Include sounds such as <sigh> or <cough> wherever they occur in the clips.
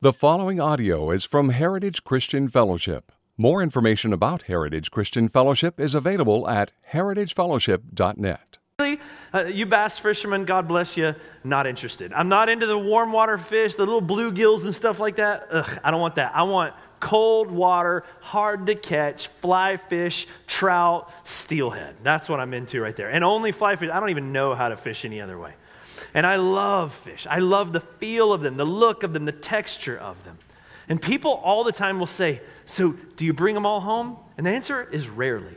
The following audio is from Heritage Christian Fellowship. More information about Heritage Christian Fellowship is available at heritagefellowship.net. Uh, you bass fishermen, God bless you, not interested. I'm not into the warm water fish, the little bluegills and stuff like that. Ugh, I don't want that. I want cold water, hard to catch, fly fish, trout, steelhead. That's what I'm into right there. And only fly fish. I don't even know how to fish any other way. And I love fish. I love the feel of them, the look of them, the texture of them. And people all the time will say, So, do you bring them all home? And the answer is rarely.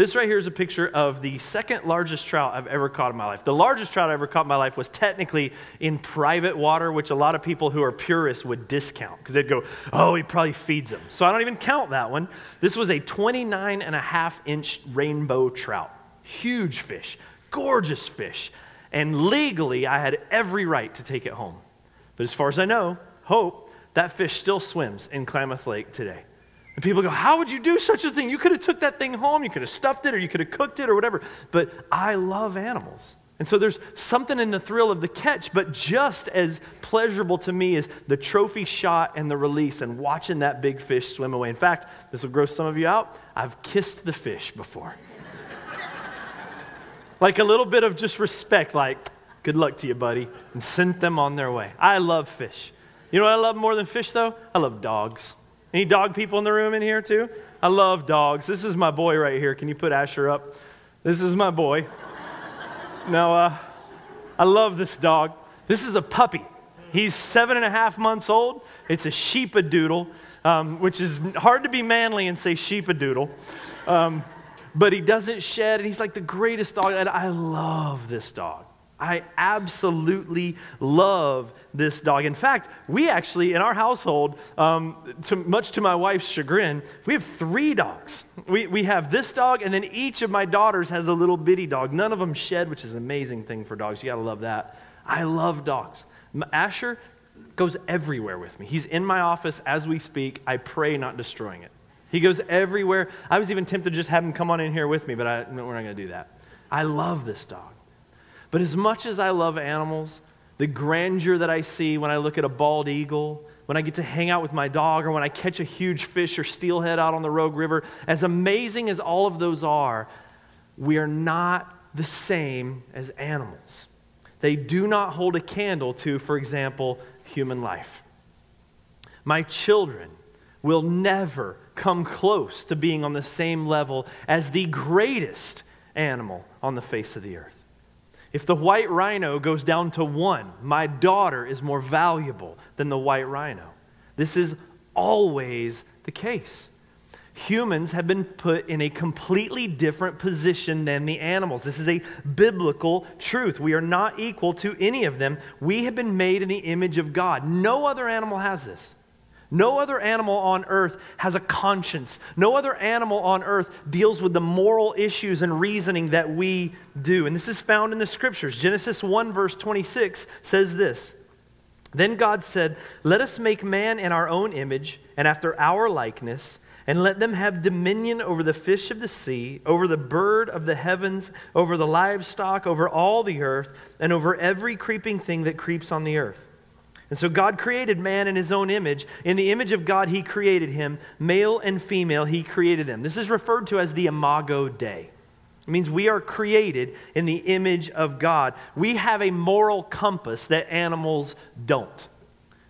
This right here is a picture of the second largest trout I've ever caught in my life. The largest trout I ever caught in my life was technically in private water, which a lot of people who are purists would discount because they'd go, oh, he probably feeds them. So I don't even count that one. This was a 29 and a half inch rainbow trout. Huge fish, gorgeous fish. And legally, I had every right to take it home. But as far as I know, hope, that fish still swims in Klamath Lake today. And people go, How would you do such a thing? You could have took that thing home, you could have stuffed it, or you could have cooked it, or whatever. But I love animals. And so there's something in the thrill of the catch, but just as pleasurable to me is the trophy shot and the release and watching that big fish swim away. In fact, this will gross some of you out. I've kissed the fish before. Like a little bit of just respect, like, good luck to you, buddy, and sent them on their way. I love fish. You know what I love more than fish, though? I love dogs. Any dog people in the room in here, too? I love dogs. This is my boy right here. Can you put Asher up? This is my boy. <laughs> now, uh, I love this dog. This is a puppy. He's seven and a half months old. It's a sheepadoodle, um, which is hard to be manly and say sheepadoodle. Um, but he doesn't shed, and he's like the greatest dog. And I love this dog. I absolutely love this dog. In fact, we actually, in our household, um, to, much to my wife's chagrin, we have three dogs. We, we have this dog, and then each of my daughters has a little bitty dog. None of them shed, which is an amazing thing for dogs. You gotta love that. I love dogs. Asher goes everywhere with me. He's in my office as we speak. I pray not destroying it. He goes everywhere. I was even tempted to just have him come on in here with me, but I, no, we're not going to do that. I love this dog. But as much as I love animals, the grandeur that I see when I look at a bald eagle, when I get to hang out with my dog, or when I catch a huge fish or steelhead out on the Rogue River, as amazing as all of those are, we are not the same as animals. They do not hold a candle to, for example, human life. My children will never come close to being on the same level as the greatest animal on the face of the earth. If the white rhino goes down to one, my daughter is more valuable than the white rhino. This is always the case. Humans have been put in a completely different position than the animals. This is a biblical truth. We are not equal to any of them. We have been made in the image of God. No other animal has this. No other animal on earth has a conscience. No other animal on earth deals with the moral issues and reasoning that we do. And this is found in the scriptures. Genesis 1, verse 26 says this Then God said, Let us make man in our own image and after our likeness, and let them have dominion over the fish of the sea, over the bird of the heavens, over the livestock, over all the earth, and over every creeping thing that creeps on the earth. And so God created man in his own image. In the image of God, he created him. Male and female, he created them. This is referred to as the Imago Dei. It means we are created in the image of God. We have a moral compass that animals don't.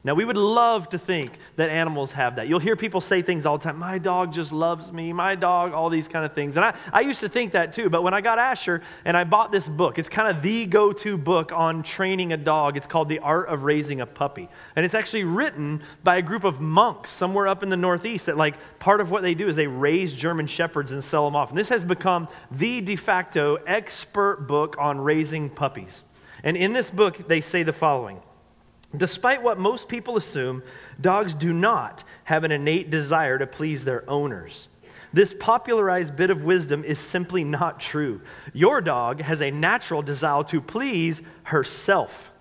Now, we would love to think that animals have that. You'll hear people say things all the time my dog just loves me, my dog, all these kind of things. And I, I used to think that too, but when I got Asher and I bought this book, it's kind of the go to book on training a dog. It's called The Art of Raising a Puppy. And it's actually written by a group of monks somewhere up in the Northeast that, like, part of what they do is they raise German Shepherds and sell them off. And this has become the de facto expert book on raising puppies. And in this book, they say the following. Despite what most people assume, dogs do not have an innate desire to please their owners. This popularized bit of wisdom is simply not true. Your dog has a natural desire to please herself,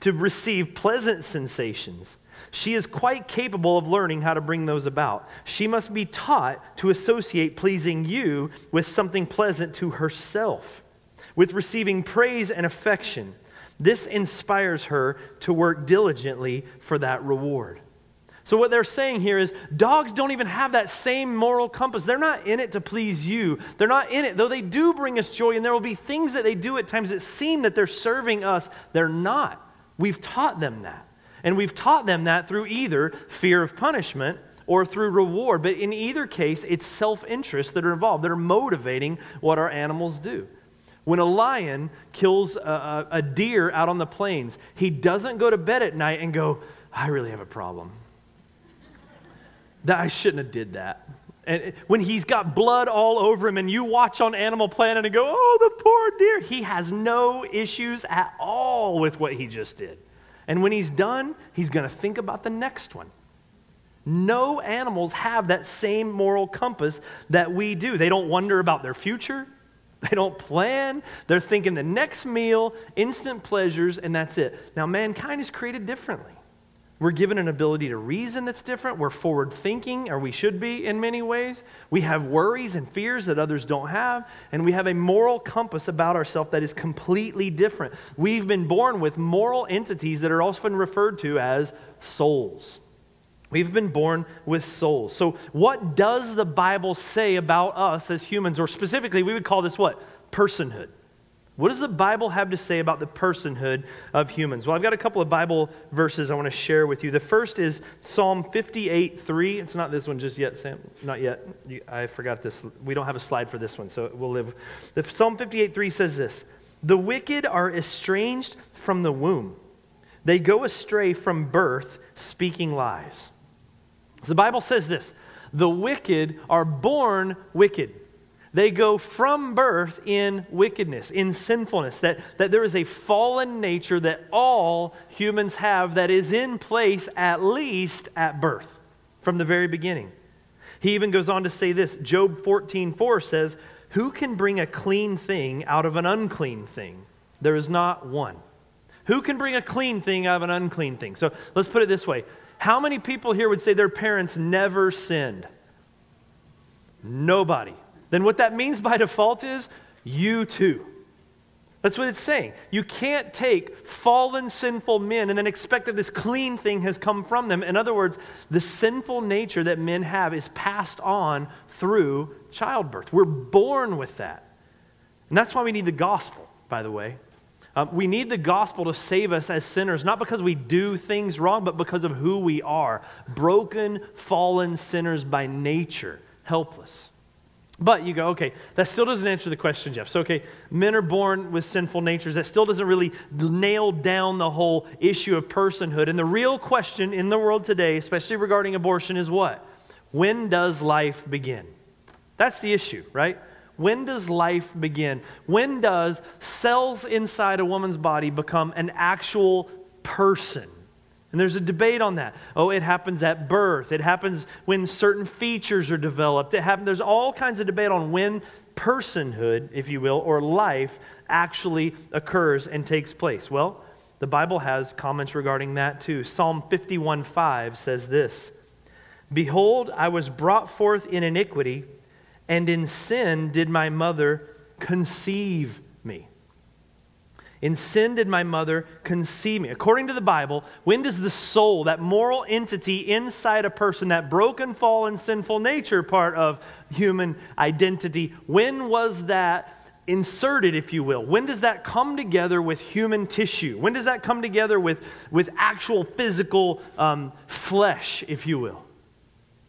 to receive pleasant sensations. She is quite capable of learning how to bring those about. She must be taught to associate pleasing you with something pleasant to herself, with receiving praise and affection this inspires her to work diligently for that reward. So, what they're saying here is dogs don't even have that same moral compass. They're not in it to please you. They're not in it, though they do bring us joy, and there will be things that they do at times that seem that they're serving us. They're not. We've taught them that. And we've taught them that through either fear of punishment or through reward. But in either case, it's self interest that are involved, that are motivating what our animals do. When a lion kills a, a, deer out on the plains, he doesn't go to bed at night and go, I really have a problem that I shouldn't have did that. And when he's got blood all over him and you watch on Animal Planet and go, oh, the poor deer, he has no issues at all with what he just did. And when he's done, he's going to think about the next one. No animals have that same moral compass that we do. They don't wonder about their future. They don't plan. They're thinking the next meal, instant pleasures, and that's it. Now, mankind is created differently. We're given an ability to reason that's different. We're forward thinking, or we should be in many ways. We have worries and fears that others don't have. And we have a moral compass about ourselves that is completely different. We've been born with moral entities that are often referred to as souls. We've been born with souls. So, what does the Bible say about us as humans? Or specifically, we would call this what? Personhood. What does the Bible have to say about the personhood of humans? Well, I've got a couple of Bible verses I want to share with you. The first is Psalm 58 3. It's not this one just yet, Sam. Not yet. I forgot this. We don't have a slide for this one, so we'll live. The Psalm 58 3 says this The wicked are estranged from the womb, they go astray from birth, speaking lies. The Bible says this The wicked are born wicked. They go from birth in wickedness, in sinfulness, that, that there is a fallen nature that all humans have that is in place at least at birth, from the very beginning. He even goes on to say this Job 14 4 says, Who can bring a clean thing out of an unclean thing? There is not one. Who can bring a clean thing out of an unclean thing? So let's put it this way How many people here would say their parents never sinned? Nobody then what that means by default is you too. That's what it's saying. You can't take fallen, sinful men and then expect that this clean thing has come from them. In other words, the sinful nature that men have is passed on through childbirth. We're born with that. And that's why we need the gospel, by the way. Um, we need the gospel to save us as sinners, not because we do things wrong, but because of who we are broken, fallen sinners by nature, helpless. But you go, okay, that still doesn't answer the question, Jeff. So, okay, men are born with sinful natures. That still doesn't really nail down the whole issue of personhood. And the real question in the world today, especially regarding abortion, is what? When does life begin? That's the issue, right? When does life begin? When does cells inside a woman's body become an actual person? And there's a debate on that. Oh, it happens at birth. It happens when certain features are developed. It happens, there's all kinds of debate on when personhood, if you will, or life actually occurs and takes place. Well, the Bible has comments regarding that too. Psalm 51 5 says this: Behold, I was brought forth in iniquity, and in sin did my mother conceive me. In sin did my mother conceive me. According to the Bible, when does the soul, that moral entity inside a person, that broken, fallen, sinful nature part of human identity, when was that inserted, if you will? When does that come together with human tissue? When does that come together with, with actual physical um, flesh, if you will?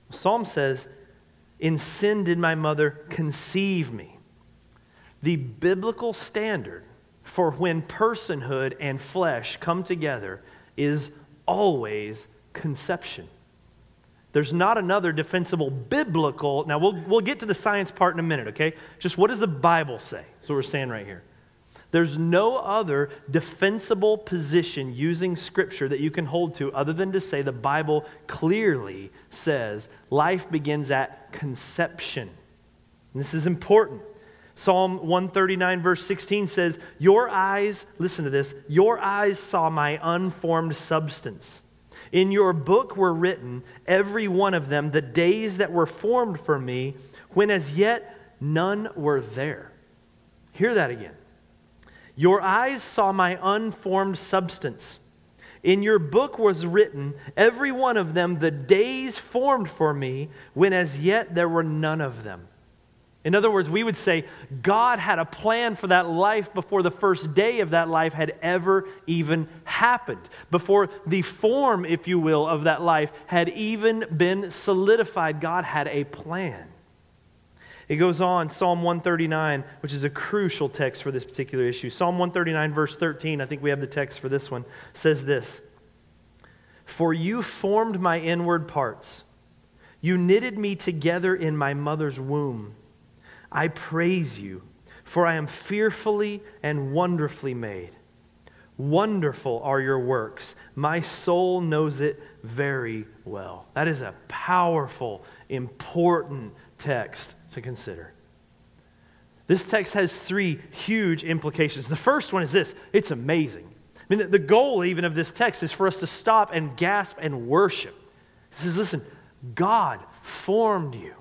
Psalm says, In sin did my mother conceive me. The biblical standard for when personhood and flesh come together is always conception. There's not another defensible biblical. Now, we'll, we'll get to the science part in a minute, okay? Just what does the Bible say? That's what we're saying right here. There's no other defensible position using Scripture that you can hold to other than to say the Bible clearly says life begins at conception. And this is important. Psalm 139, verse 16 says, Your eyes, listen to this, your eyes saw my unformed substance. In your book were written, every one of them, the days that were formed for me, when as yet none were there. Hear that again. Your eyes saw my unformed substance. In your book was written, every one of them, the days formed for me, when as yet there were none of them. In other words, we would say God had a plan for that life before the first day of that life had ever even happened, before the form, if you will, of that life had even been solidified. God had a plan. It goes on, Psalm 139, which is a crucial text for this particular issue. Psalm 139, verse 13, I think we have the text for this one, says this For you formed my inward parts, you knitted me together in my mother's womb. I praise you, for I am fearfully and wonderfully made. Wonderful are your works. My soul knows it very well. That is a powerful, important text to consider. This text has three huge implications. The first one is this it's amazing. I mean, the goal even of this text is for us to stop and gasp and worship. He says, listen, God formed you.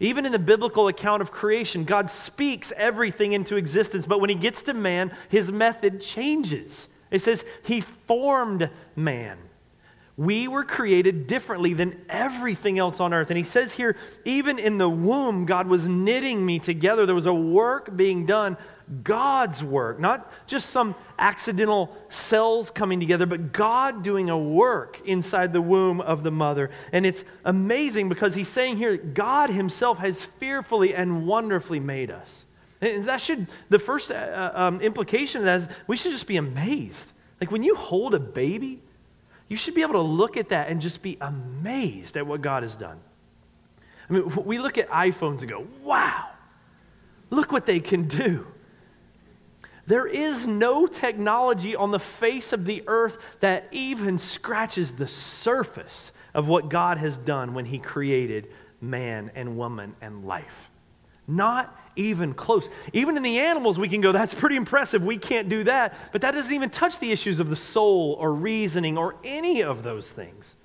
Even in the biblical account of creation, God speaks everything into existence, but when he gets to man, his method changes. It says he formed man. We were created differently than everything else on earth. And he says here, even in the womb, God was knitting me together. There was a work being done, God's work, not just some accidental cells coming together, but God doing a work inside the womb of the mother. And it's amazing because he's saying here, that God himself has fearfully and wonderfully made us. And that should, the first uh, um, implication of that is we should just be amazed. Like when you hold a baby, you should be able to look at that and just be amazed at what God has done. I mean, we look at iPhones and go, wow, look what they can do. There is no technology on the face of the earth that even scratches the surface of what God has done when He created man and woman and life. Not even close. Even in the animals, we can go, that's pretty impressive. We can't do that. But that doesn't even touch the issues of the soul or reasoning or any of those things.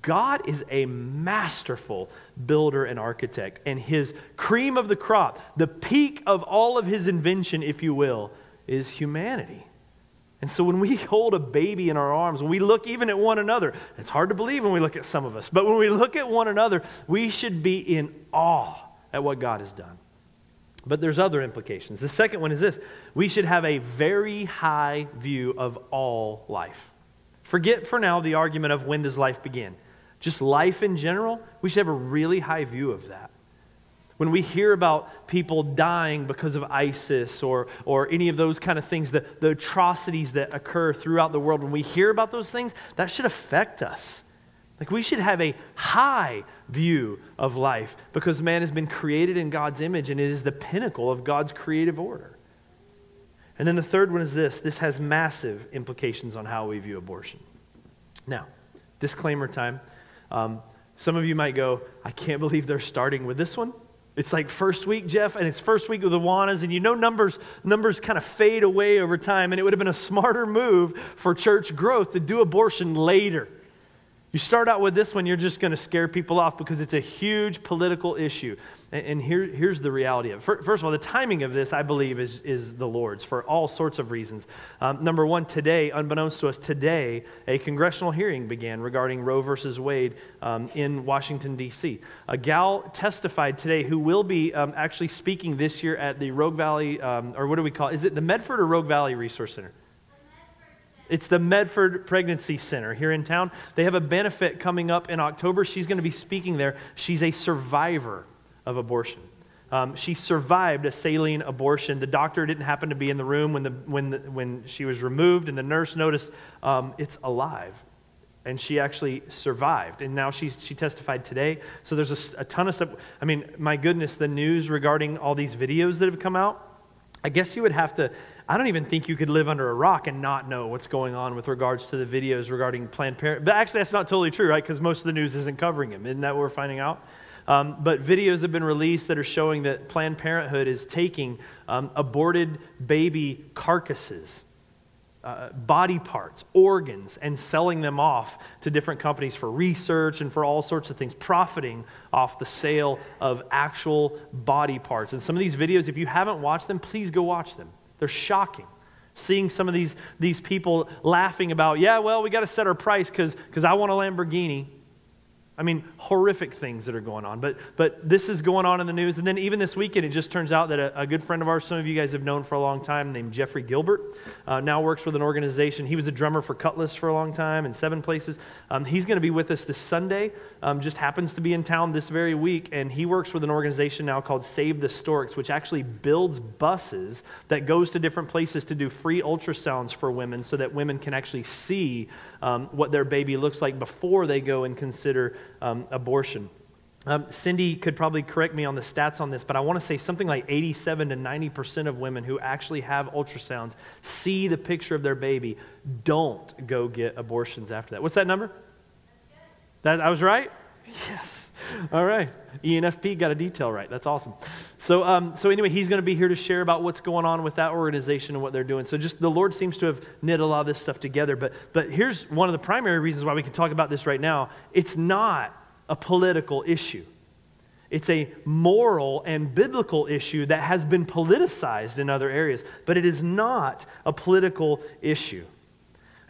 God is a masterful builder and architect, and his cream of the crop, the peak of all of his invention, if you will, is humanity. And so when we <laughs> hold a baby in our arms, when we look even at one another, it's hard to believe when we look at some of us, but when we look at one another, we should be in awe at what God has done. But there's other implications. The second one is this we should have a very high view of all life. Forget for now the argument of when does life begin. Just life in general, we should have a really high view of that. When we hear about people dying because of ISIS or, or any of those kind of things, the, the atrocities that occur throughout the world, when we hear about those things, that should affect us. Like we should have a high view of life because man has been created in God's image and it is the pinnacle of God's creative order. And then the third one is this this has massive implications on how we view abortion. Now, disclaimer time. Um, some of you might go, I can't believe they're starting with this one. It's like first week, Jeff, and it's first week with the Awanas, and you know numbers numbers kind of fade away over time, and it would have been a smarter move for church growth to do abortion later. You start out with this one, you're just going to scare people off because it's a huge political issue. And, here, here's the reality of it. First of all, the timing of this, I believe, is, is the Lord's for all sorts of reasons. Um, number one, today, unbeknownst to us, today, a congressional hearing began regarding Roe versus Wade um, in Washington, D.C. A gal testified today who will be um, actually speaking this year at the Rogue Valley, um, or what do we call it? Is it the Medford or Rogue Valley Resource Center? It's the Medford Pregnancy Center here in town. They have a benefit coming up in October. She's going to be speaking there. She's a survivor of abortion. Um, she survived a saline abortion. The doctor didn't happen to be in the room when, the, when, the, when she was removed, and the nurse noticed um, it's alive. And she actually survived. And now she's, she testified today. So there's a, a ton of stuff. I mean, my goodness, the news regarding all these videos that have come out, I guess you would have to I don't even think you could live under a rock and not know what's going on with regards to the videos regarding Planned Parenthood. But actually, that's not totally true, right? Because most of the news isn't covering them. Isn't that what we're finding out? Um, but videos have been released that are showing that Planned Parenthood is taking um, aborted baby carcasses, uh, body parts, organs, and selling them off to different companies for research and for all sorts of things, profiting off the sale of actual body parts. And some of these videos, if you haven't watched them, please go watch them. They're shocking. Seeing some of these, these people laughing about, yeah, well, we got to set our price because I want a Lamborghini. I mean, horrific things that are going on. But, but this is going on in the news. And then even this weekend, it just turns out that a, a good friend of ours, some of you guys have known for a long time, named Jeffrey Gilbert, uh, now works with an organization. He was a drummer for Kutless for a long time in seven places. Um, he's going to be with us this Sunday, um, just happens to be in town this very week. And he works with an organization now called Save the Storks, which actually builds buses that goes to different places to do free ultrasounds for women so that women can actually see um, what their baby looks like before they go and consider um, abortion. Um, Cindy could probably correct me on the stats on this, but I want to say something like 87 to 90% of women who actually have ultrasounds see the picture of their baby, don't go get abortions after that. What's that number? That, I was right? Yes. <laughs> All right. ENFP got a detail right. That's awesome. So, um, so anyway, he's going to be here to share about what's going on with that organization and what they're doing. So, just the Lord seems to have knit a lot of this stuff together. But, but here's one of the primary reasons why we can talk about this right now. It's not a political issue. It's a moral and biblical issue that has been politicized in other areas, but it is not a political issue.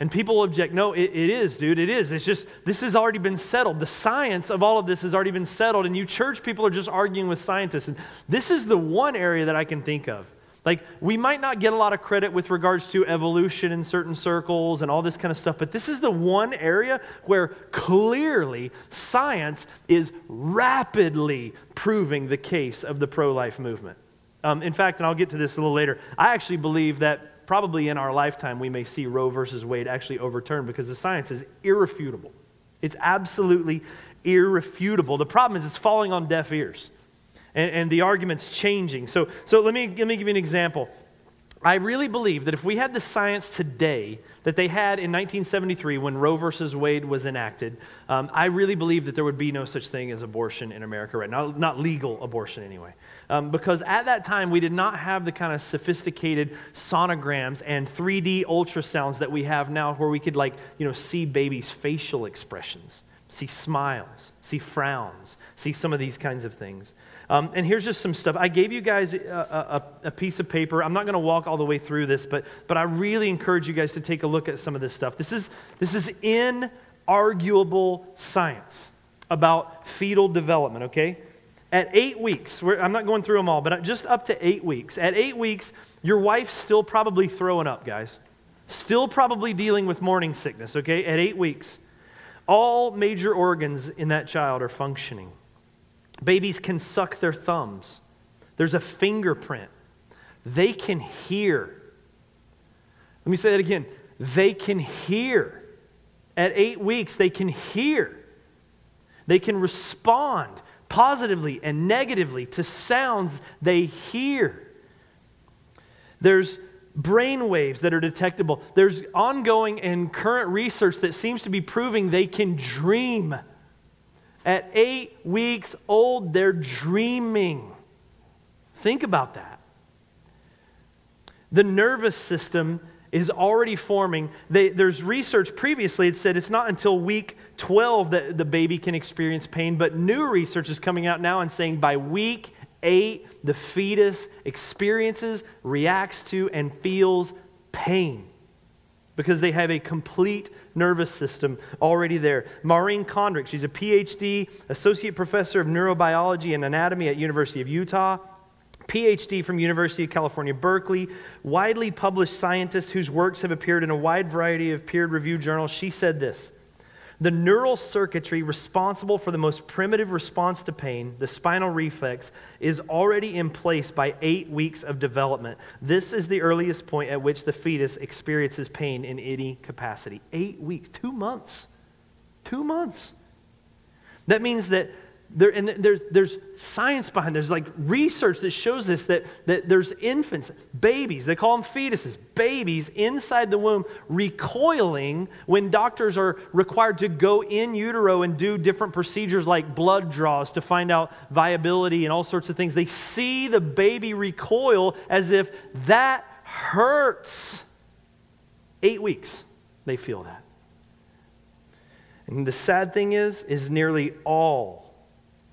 And people object, no, it, it is, dude, it is. It's just, this has already been settled. The science of all of this has already been settled, and you church people are just arguing with scientists. And this is the one area that I can think of. Like, we might not get a lot of credit with regards to evolution in certain circles and all this kind of stuff, but this is the one area where clearly science is rapidly proving the case of the pro life movement. Um, in fact, and I'll get to this a little later, I actually believe that probably in our lifetime we may see Roe versus Wade actually overturned because the science is irrefutable. It's absolutely irrefutable. The problem is it's falling on deaf ears. And, and the argument's changing. So, so let, me, let me give you an example. I really believe that if we had the science today that they had in 1973 when Roe versus Wade was enacted, um, I really believe that there would be no such thing as abortion in America right now, not legal abortion anyway. Um, because at that time, we did not have the kind of sophisticated sonograms and 3D ultrasounds that we have now, where we could, like, you know, see babies' facial expressions, see smiles, see frowns, see some of these kinds of things. Um, and here's just some stuff. I gave you guys a, a, a piece of paper. I'm not going to walk all the way through this, but, but I really encourage you guys to take a look at some of this stuff. This is, this is inarguable science about fetal development, okay? At eight weeks, I'm not going through them all, but just up to eight weeks. At eight weeks, your wife's still probably throwing up, guys. Still probably dealing with morning sickness, okay? At eight weeks. All major organs in that child are functioning. Babies can suck their thumbs. There's a fingerprint. They can hear. Let me say that again. They can hear. At eight weeks, they can hear. They can respond positively and negatively to sounds they hear. There's brain waves that are detectable. There's ongoing and current research that seems to be proving they can dream. At eight weeks old, they're dreaming. Think about that. The nervous system is already forming. They, there's research previously that said it's not until week 12 that the baby can experience pain, but new research is coming out now and saying by week 8, the fetus experiences, reacts to, and feels pain because they have a complete nervous system already there. Maureen Condic, she's a PhD, associate professor of neurobiology and anatomy at University of Utah. PhD from University of California, Berkeley, widely published scientist whose works have appeared in a wide variety of peer-reviewed journals. She said this, the neural circuitry responsible for the most primitive response to pain, the spinal reflex, is already in place by eight weeks of development. This is the earliest point at which the fetus experiences pain in any capacity. Eight weeks, two months. Two months. That means that there, and there's, there's science behind there's like research that shows this that, that there's infants babies they call them fetuses babies inside the womb recoiling when doctors are required to go in utero and do different procedures like blood draws to find out viability and all sorts of things. They see the baby recoil as if that hurts. Eight weeks they feel that. And the sad thing is is nearly all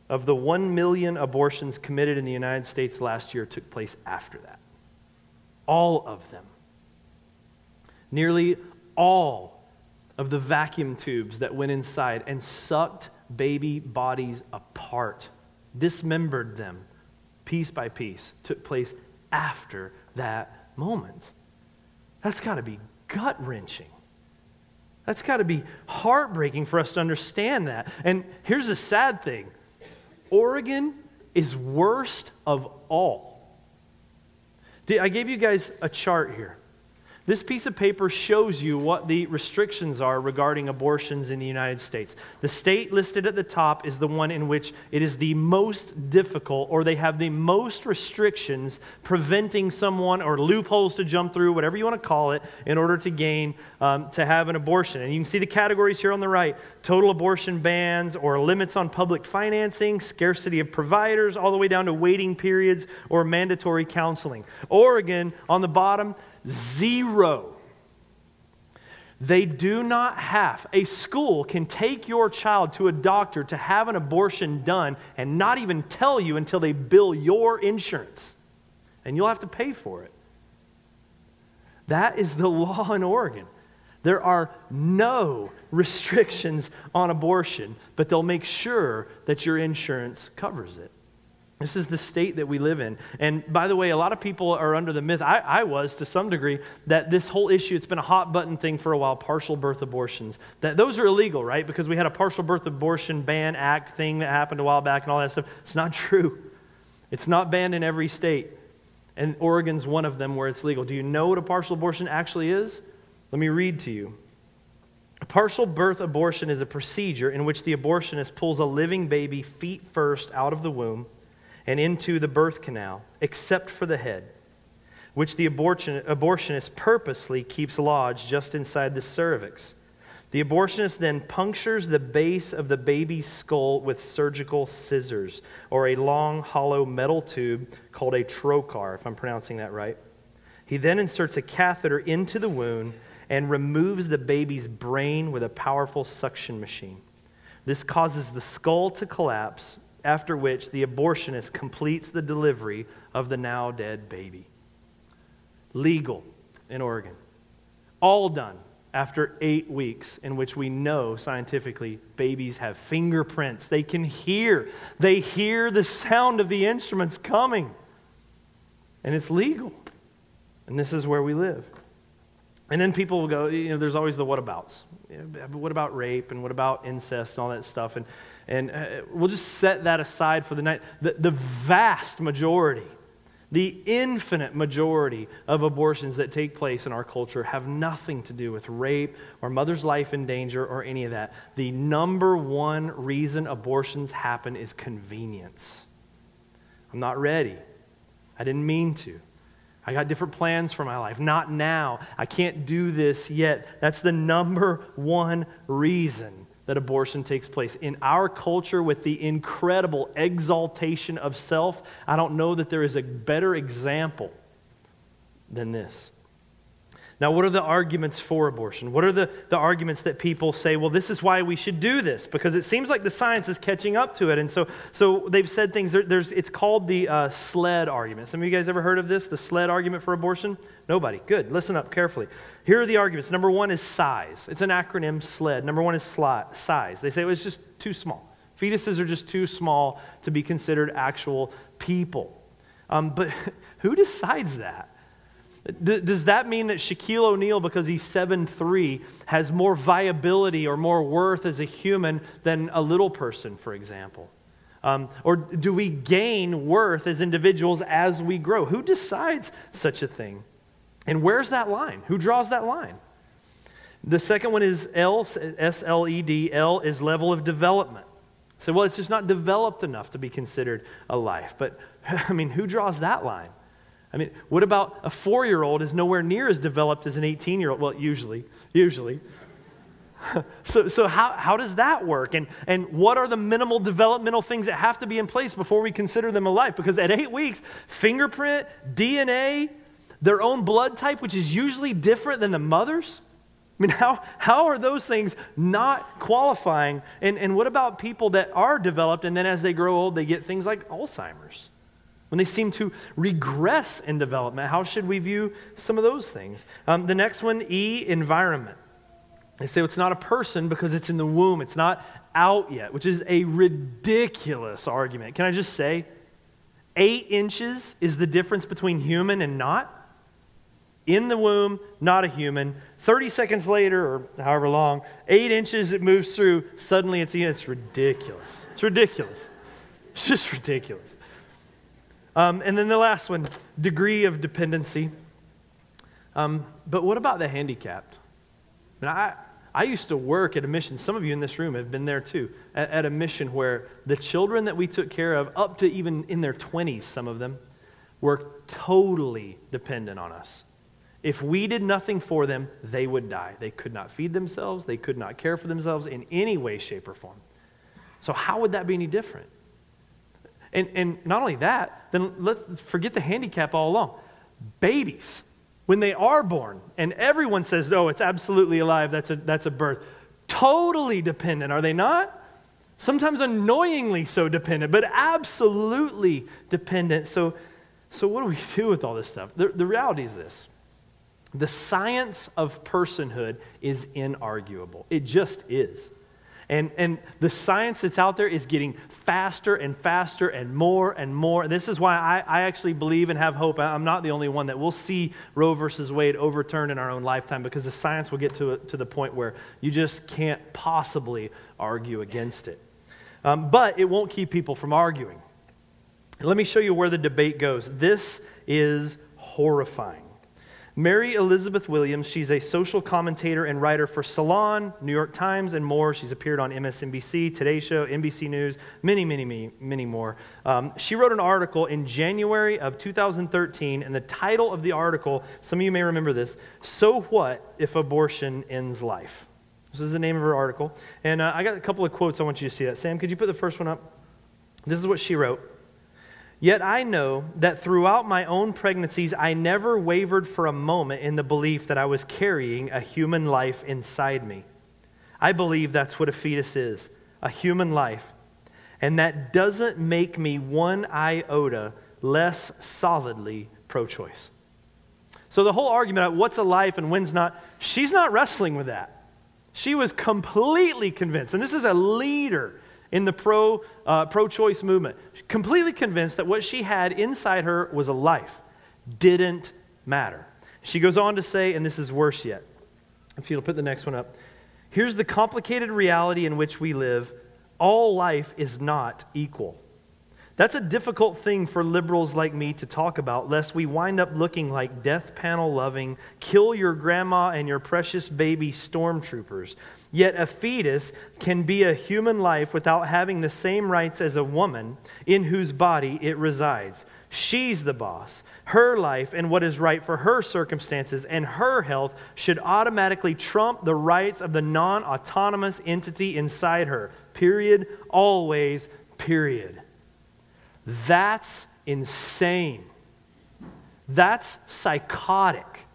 of the 1 million abortions committed in the United States last year took place after that. All of them. nearly all of the vacuum tubes that went inside and sucked baby bodies apart, dismembered them piece by piece, took place after that moment. That's got to be gut wrenching. That's got to be heartbreaking for us to understand that. And here's the sad thing Oregon is worst of all. I gave you guys a chart here. This piece of paper shows you what the restrictions are regarding abortions in the United States. The state listed at the top is the one in which it is the most difficult, or they have the most restrictions preventing someone or loopholes to jump through, whatever you want to call it, in order to gain, um, to have an abortion. And you can see the categories here on the right total abortion bans or limits on public financing, scarcity of providers, all the way down to waiting periods or mandatory counseling. Oregon on the bottom Zero. They do not have, a school can take your child to a doctor to have an abortion done and not even tell you until they bill your insurance. And you'll have to pay for it. That is the <laughs> law in Oregon. There are no restrictions on abortion, but they'll make sure that your insurance covers it. This is the state that we live in. And by the way, a lot of people are under the myth, I, I, was to some degree, that this whole issue, it's been a hot button thing for a while partial birth abortions. That those are illegal, right? Because we had a partial birth abortion ban act thing that happened a while back and all that stuff. It's not <laughs> true. It's not banned in every state. And Oregon's one of them where it's legal. Do you know what a partial abortion actually is? Let me read to you. A partial birth abortion is a procedure in which the abortionist pulls a living baby feet first out of the womb and into the birth canal, except for the head, which the abortion, abortionist purposely keeps lodged just inside the cervix. The abortionist then punctures the base of the baby's skull with surgical scissors, or a long, hollow metal tube called a trocar, if I'm pronouncing that right. He then inserts a catheter into the wound and removes the baby's brain with a powerful suction machine. This causes the skull to collapse, after which the abortionist completes the delivery of the now dead baby. Legal in Oregon. All done after eight weeks, in which we know scientifically babies have fingerprints. They can hear, they hear the sound of the instruments coming. And it's legal. And this is where we live. And then people will go, you know, there's always the whatabouts. What about rape and what about incest and all that stuff? And and uh, we'll just set that aside for the night. The, the vast majority, the infinite majority of abortions that take place in our culture have nothing to do with rape or mother's life in danger or any of that. The number one reason abortions happen is convenience. I'm not ready. I didn't mean to. I got different plans for my life. Not now. I can't do this yet. That's the number one reason that abortion takes place. In our culture, with the incredible exaltation of self, I don't know that there is a better example than this. Now, what are the arguments for abortion? What are the, the arguments that people say, well, this is why we should do this? Because it seems like the science is catching up to it. And so, so they've said things, there, there's, it's called the uh, SLED argument. Some of you guys ever heard of this, the SLED argument for abortion? Nobody. Good. Listen up carefully. Here are the arguments. Number one is size. It's an acronym, SLED. Number one is size. They say it was just too small. Fetuses are just too small to be considered actual people. Um, but <laughs> who decides that? D- does that mean that Shaquille O'Neal, because he's 7'3, has more viability or more worth as a human than a little person, for example? Um, or do we gain worth as individuals as we grow? Who decides such a thing? And where's that line? Who draws that line? The second one is L, S L E D. L is level of development. So, well, it's just not developed enough to be considered a life. But, <laughs> I mean, who draws that line? I mean, what about a four year old is nowhere near as developed as an 18 year old? Well, usually, usually. <laughs> so, so how, how does that work? And, and what are the minimal developmental things that have to be in place before we consider them alive? Because at eight weeks, fingerprint, DNA, their own blood type, which is usually different than the mother's? I mean, how, how are those things not qualifying? And, and what about people that are developed and then as they grow old, they get things like Alzheimer's? When they seem to regress in development, how should we view some of those things? Um, the next one, E, environment. They say well, it's not a person because it's in the womb, it's not out yet, which is a ridiculous argument. Can I just say, eight inches is the difference between human and not? In the womb, not a human. 30 seconds later, or however long, eight inches it moves through, suddenly it's, it's ridiculous. It's ridiculous. It's just ridiculous. Um, and then the last one degree of dependency. Um, but what about the handicapped? I, mean, I, I used to work at a mission, some of you in this room have been there too, at, at a mission where the children that we took care of, up to even in their 20s, some of them, were totally dependent on us. If we did nothing for them, they would die. They could not feed themselves, they could not care for themselves in any way, shape, or form. So, how would that be any different? And, and not only that, then let's forget the handicap all along. Babies, when they are born, and everyone says, oh, it's absolutely alive, that's a, that's a birth, totally dependent, are they not? Sometimes annoyingly so dependent, but absolutely dependent. So, so what do we do with all this stuff? The, the reality is this the science of personhood is inarguable, it just is. And, and the science that's out there is getting faster and faster and more and more. This is why I, I actually believe and have hope. I'm not the only one that will see Roe versus Wade overturned in our own lifetime because the science will get to, to the point where you just can't possibly argue against it. Um, but it won't keep people from arguing. Let me show you where the debate goes. This is horrifying. Mary Elizabeth Williams, she's a social commentator and writer for Salon, New York Times, and more. She's appeared on MSNBC, Today Show, NBC News, many, many, many, many more. Um, she wrote an article in January of 2013, and the title of the article, some of you may remember this So What If Abortion Ends Life? This is the name of her article. And uh, I got a couple of quotes I want you to see that. Sam, could you put the first one up? This is what she wrote. Yet I know that throughout my own pregnancies, I never wavered for a moment in the belief that I was carrying a human life inside me. I believe that's what a fetus is a human life. And that doesn't make me one iota less solidly pro choice. So the whole argument about what's a life and when's not, she's not wrestling with that. She was completely convinced, and this is a leader in the pro, uh, pro-choice movement, completely convinced that what she had inside her was a life. Didn't matter. She goes on to say, and this is worse yet. If you'll put the next one up. Here's the complicated reality in which we live all life is not equal. That's a difficult thing for liberals like me to talk about, lest we wind up looking like death panel loving, kill your grandma and your precious baby stormtroopers Yet a fetus can be a human life without having the same rights as a woman in whose body it resides. She's the boss. Her life and what is right for her circumstances and her health should automatically trump the rights of the non autonomous entity inside her. Period. Always. Period. That's insane. That's psychotic.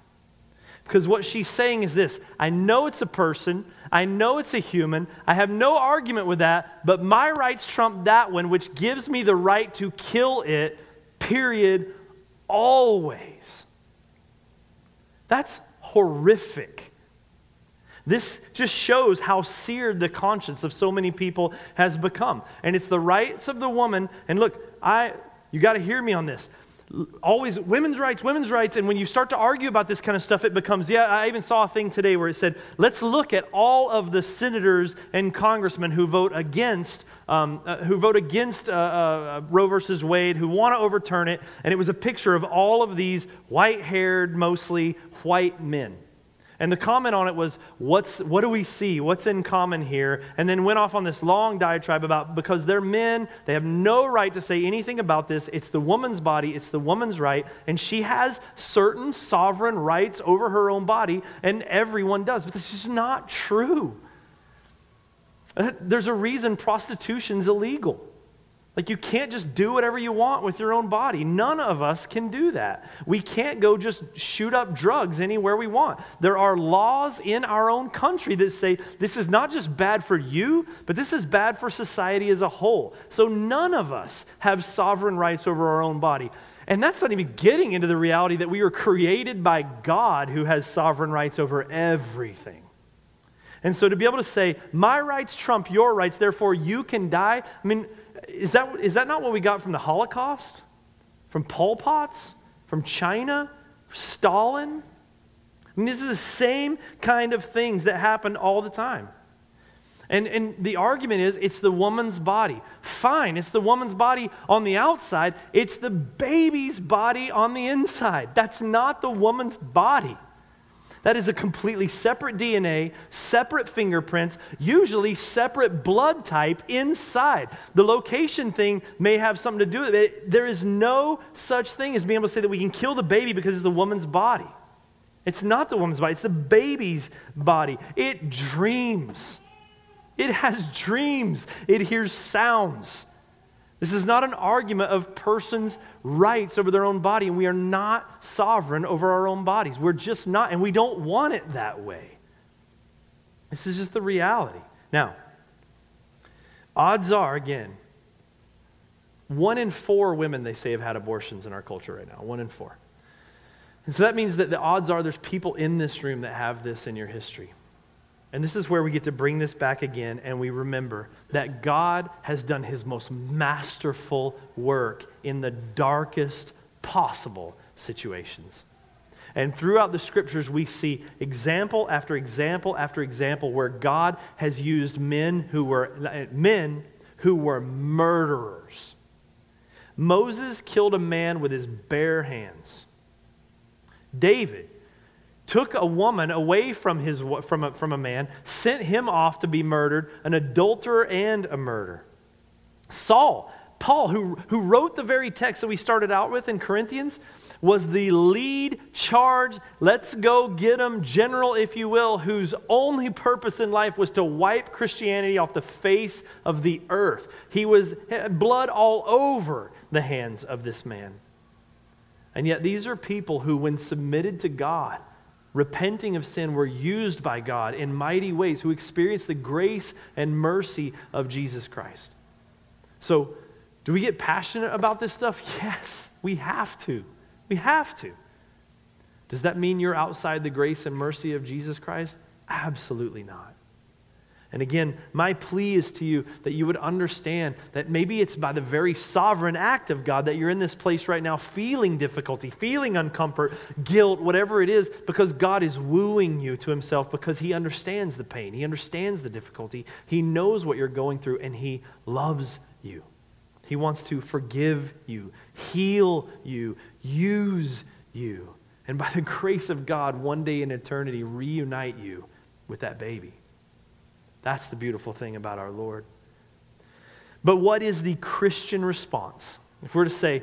Because what she's saying is this I know it's a person, I know it's a human, I have no argument with that, but my rights trump that one, which gives me the right to kill it, period, always. That's horrific. This just shows how seared the conscience of so many people has become. And it's the rights of the woman. And look, I you got to hear me on this always women's rights, women's rights. And when you start to argue about this kind of stuff, it becomes, yeah, I even saw a thing today where it said, let's look at all of the senators and congressmen who vote against. Um, uh, who vote against uh, uh, Roe versus Wade, who want to overturn it, and it was a picture of all of these white haired, mostly white men. And the comment on it was, What's, What do we see? What's in common here? And then went off on this long diatribe about because they're men, they have no right to say anything about this. It's the woman's body, it's the woman's right, and she has certain sovereign rights over her own body, and everyone does. But this is not true. Uh, there's a reason prostitution's illegal. Like, you can't just do whatever you want with your own body. None of us can do that. We can't go just shoot up drugs anywhere we want. There are laws in our own country that say this is not just bad for you, but this is bad for society as a whole. So, none of us have sovereign rights over our own body. And that's not even getting into the reality that we were created by God who has sovereign rights over everything. And so, to be able to say, my rights trump your rights, therefore you can die, I mean, is that, is that not what we got from the Holocaust? From Pol Pot's? From China? Stalin? I mean, these are the same kind of things that happen all the time. And, and the argument is it's the woman's body. Fine, it's the woman's body on the outside, it's the baby's body on the inside. That's not the woman's body. That is a completely separate DNA, separate fingerprints, usually separate blood type inside. The location thing may have something to do with it. There is no such thing as being able to say that we can kill the baby because it's the woman's body. It's not the woman's body, it's the baby's body. It dreams. It has <laughs> dreams. It hears sounds. This is not an argument of persons' rights over their own body, and we are not sovereign over our own bodies. We're just not, and we don't want it that way. This is just the reality. Now, odds are, again, one in four women, they say, have had abortions in our culture right now. One in four. And so that means that the odds are there's people in this room that have this in your history. And this is where we get to bring this back again and we remember that God has done his most masterful work in the darkest possible situations. And throughout the scriptures, we see example after example after example where God has used men who were, men who were murderers. Moses killed a man with his bare hands. David took a woman away from, his, from, a, from a man, sent him off to be murdered, an adulterer and a murderer. Saul, Paul, who, who wrote the very text that we started out with in Corinthians, was the lead charge, let's go get him general, if you will, whose only purpose in life was to wipe Christianity off the face of the earth. He was blood all over the hands of this man. And yet, these are people who, when submitted to God, repenting of sin, were used by God in mighty ways, who experienced the grace and mercy of Jesus Christ. So, do we get passionate about this stuff? <laughs> Yes, we have to. We have to. Does that mean you're outside the grace and mercy of Jesus Christ? Absolutely not. And again, my plea is to you that you would understand that maybe it's by the very sovereign act of God that you're in this place right now feeling difficulty, feeling uncomfort, guilt, whatever it is, because God is wooing you to Himself because He understands the pain, He understands the difficulty, He knows what you're going through, and He loves you. He wants to forgive you, heal you, use you, and by the <laughs> grace of God, one day in eternity, reunite you with that baby. That's the beautiful thing about our Lord. But what is the Christian response? If we're to say,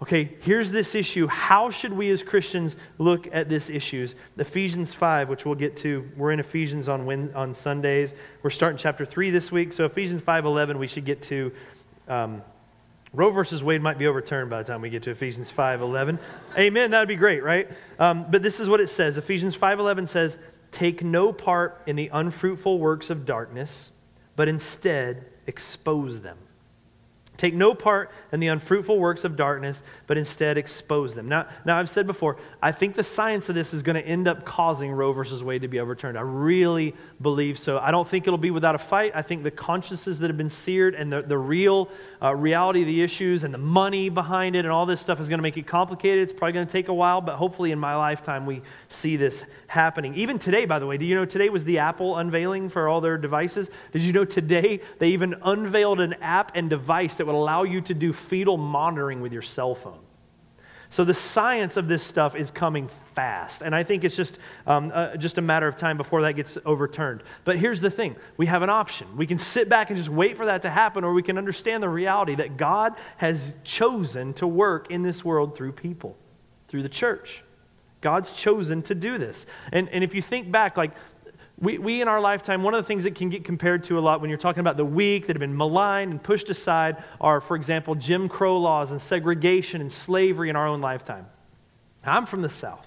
okay, here's this issue, how should we as Christians look at this issues? Ephesians 5, which we'll get to, we're in Ephesians on, on Sundays. We're starting chapter 3 this week, so Ephesians 5.11 we should get to. Um, Roe versus Wade might be overturned by the time we get to Ephesians 5.11. Amen, that would be great, right? Um, but this is what it says. Ephesians 5.11 says, Take no part in the unfruitful works of darkness, but instead expose them. Take no part in the unfruitful works of darkness, but instead expose them. Now, now I've said before, I think the science of this is going to end up causing Roe versus Wade to be overturned. I really believe so. I don't think it'll be without a fight. I think the consciences that have been seared and the, the real uh, reality of the issues and the money behind it and all this stuff is going to make it complicated. It's probably going to take a while, but hopefully in my lifetime we see this happening. Even today, by the way, do you know today was the Apple unveiling for all their devices? Did you know today they even unveiled an app and device that would allow you to do fetal monitoring with your cell phone? So the science of this stuff is coming fast, and I think it's just um, uh, just a matter of time before that gets overturned. But here's the thing: we have an option. We can sit back and just wait for that to happen, or we can understand the reality that God has chosen to work in this world through people, through the church. God's chosen to do this. And, and if you think back, like We, we in our lifetime, one of the things that can get compared to a lot when you're talking about the weak that have been maligned and pushed aside are, for example, Jim Crow laws and segregation and slavery in our own lifetime. I'm from the South.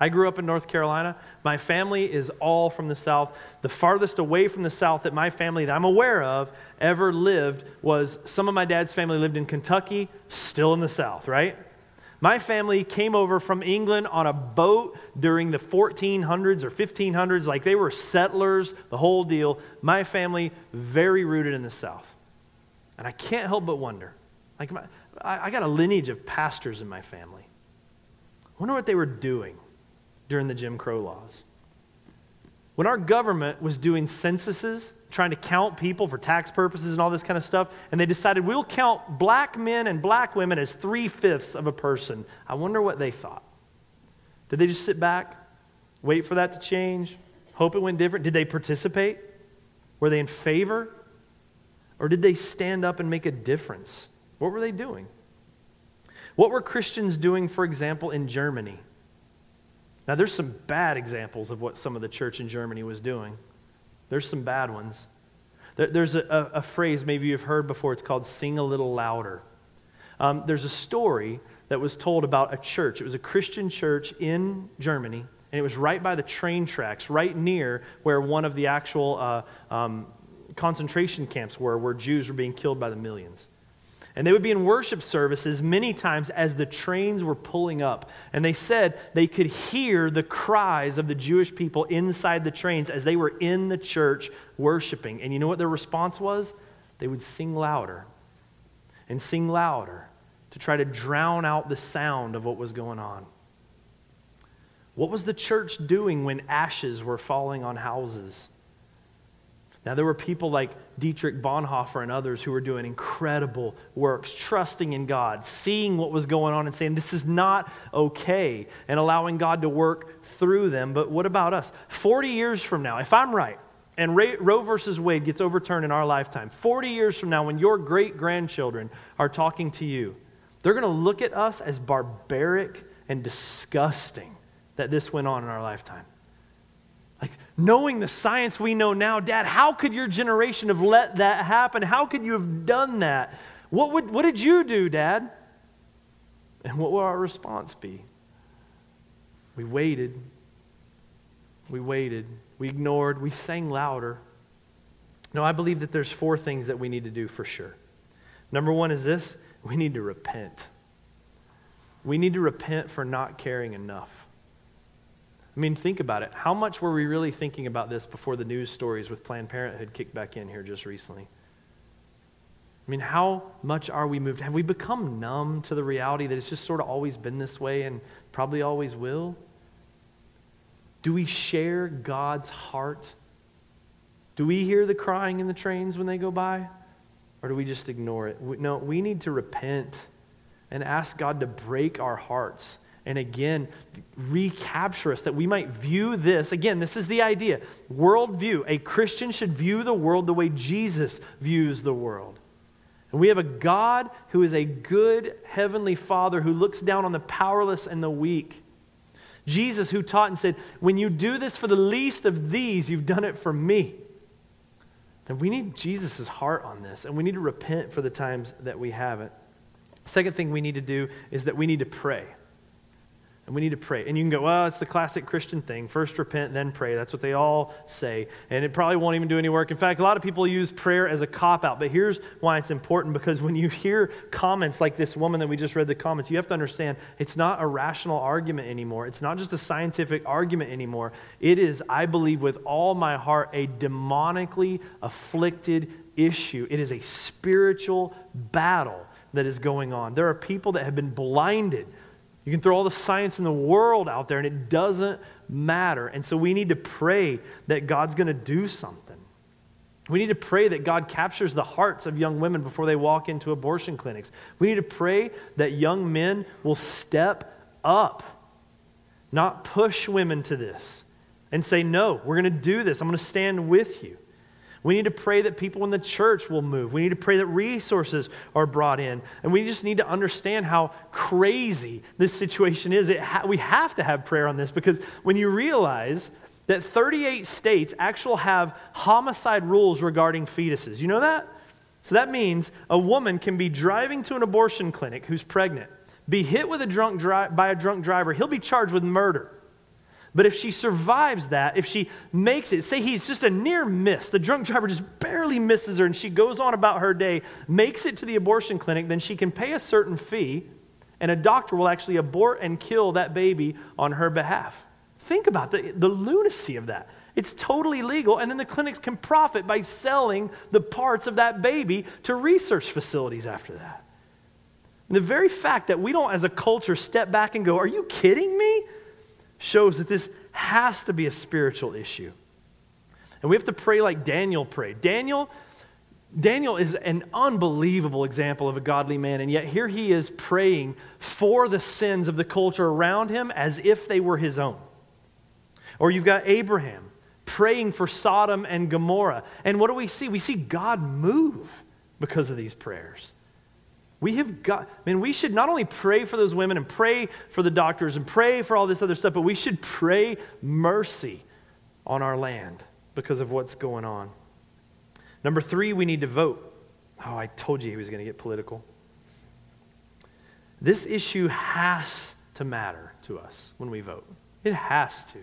I grew up in North Carolina. My family is all from the South. The farthest away from the South that my family, that I'm aware of, ever lived was some of my dad's family lived in Kentucky, still in the South, right? My family came over from England on a boat during the 1400s or 1500s, like they were settlers, the whole deal. My family, very rooted in the South. And I can't help but wonder like, my, I, I got a lineage of pastors in my family. I wonder what they were doing during the Jim Crow laws. When our government was doing censuses, trying to count people for tax purposes and all this kind of stuff, and they decided we'll count black men and black women as three fifths of a person, I wonder what they thought. Did they just sit back, wait for that to change, hope it went different? Did they participate? Were they in favor? Or did they stand up and make a difference? What were they doing? What were Christians doing, for example, in Germany? Now, there's some bad examples of what some of the church in Germany was doing. There's some bad ones. There's a, a, a phrase maybe you've heard before, it's called sing a little louder. Um, there's a story that was told about a church. It was a Christian church in Germany, and it was right by the train tracks, right near where one of the actual uh, um, concentration camps were, where Jews were being killed by the millions. And they would be in worship services many times as the trains were pulling up. And they said they could hear the cries of the Jewish people inside the trains as they were in the church worshiping. And you know what their response was? They would sing louder and sing louder to try to drown out the sound of what was going on. What was the church doing when ashes were falling on houses? Now, there were people like Dietrich Bonhoeffer and others who were doing incredible works, trusting in God, seeing what was going on and saying, This is not okay, and allowing God to work through them. But what about us? 40 years from now, if I'm right, and Roe versus Wade gets overturned in our lifetime, 40 years from now, when your great grandchildren are talking to you, they're going to look at us as barbaric and disgusting that this went on in our lifetime. Knowing the science we know now, Dad, how could your generation have let that happen? How could you have done that? What, would, what did you do, Dad? And what will our response be? We waited. We waited. We ignored. We sang louder. No, I believe that there's four things that we need to do for sure. Number one is this we need to repent. We need to repent for not caring enough. I mean, think about it. How much were we really thinking about this before the news stories with Planned Parenthood kicked back in here just recently? I mean, how much are we moved? Have we become numb to the reality that it's just sort of always been this way and probably always will? Do we share God's heart? Do we hear the crying in the trains when they go by? Or do we just ignore it? No, we need to repent and ask God to break our hearts and again recapture us that we might view this. Again, this is the idea worldview. A Christian should view the world the way Jesus views the world. And we have a God who is a good heavenly Father who looks down on the powerless and the weak. Jesus, who taught and said, When you do this for the least of these, you've done it for me. Then we need Jesus' heart on this, and we need to repent for the times that we haven't. Second thing we need to do is that we need to pray. And we need to pray. And you can go, well, it's the classic Christian thing. First repent, then pray. That's what they all say. And it probably won't even do any work. In fact, a lot of people use prayer as a cop out. But here's why it's important because when you hear comments like this woman that we just read the comments, you have to understand it's not a rational argument anymore. It's not just a scientific argument anymore. It is, I believe, with all my heart, a demonically afflicted issue. It is a spiritual battle that is going on. There are people that have been blinded you can throw all the science in the world out there and it doesn't matter. And so we need to pray that God's going to do something. We need to pray that God captures the hearts of young women before they walk into abortion clinics. We need to pray that young men will step up, not push women to this, and say, No, we're going to do this. I'm going to stand with you. We need to pray that people in the church will move. We need to pray that resources are brought in. And we just need to understand how crazy this situation is. Ha- we have to have prayer on this because when you realize that 38 states actually have homicide rules regarding fetuses. You know that? So that means a woman can be driving to an abortion clinic who's pregnant, be hit with a drunk dri- by a drunk driver, he'll be charged with murder. But if she survives that, if she makes it, say he's just a near miss, the drunk driver just barely misses her and she goes on about her day, makes it to the abortion clinic, then she can pay a certain fee and a doctor will actually abort and kill that baby on her behalf. Think about the, the lunacy of that. It's totally legal, and then the clinics can profit by selling the parts of that baby to research facilities after that. And the very fact that we don't, as a culture, step back and go, Are you kidding me? Shows that this has to be a spiritual issue. And we have to pray like Daniel prayed. Daniel, Daniel is an unbelievable example of a godly man, and yet here he is praying for the sins of the culture around him as if they were his own. Or you've got Abraham praying for Sodom and Gomorrah. And what do we see? We see God move because of these prayers. We have got, I mean, we should not only pray for those women and pray for the doctors and pray for all this other stuff, but we should pray mercy on our land because of what's going on. Number three, we need to vote. Oh, I told you he was going to get political. This issue has to matter to us when we vote. It has to.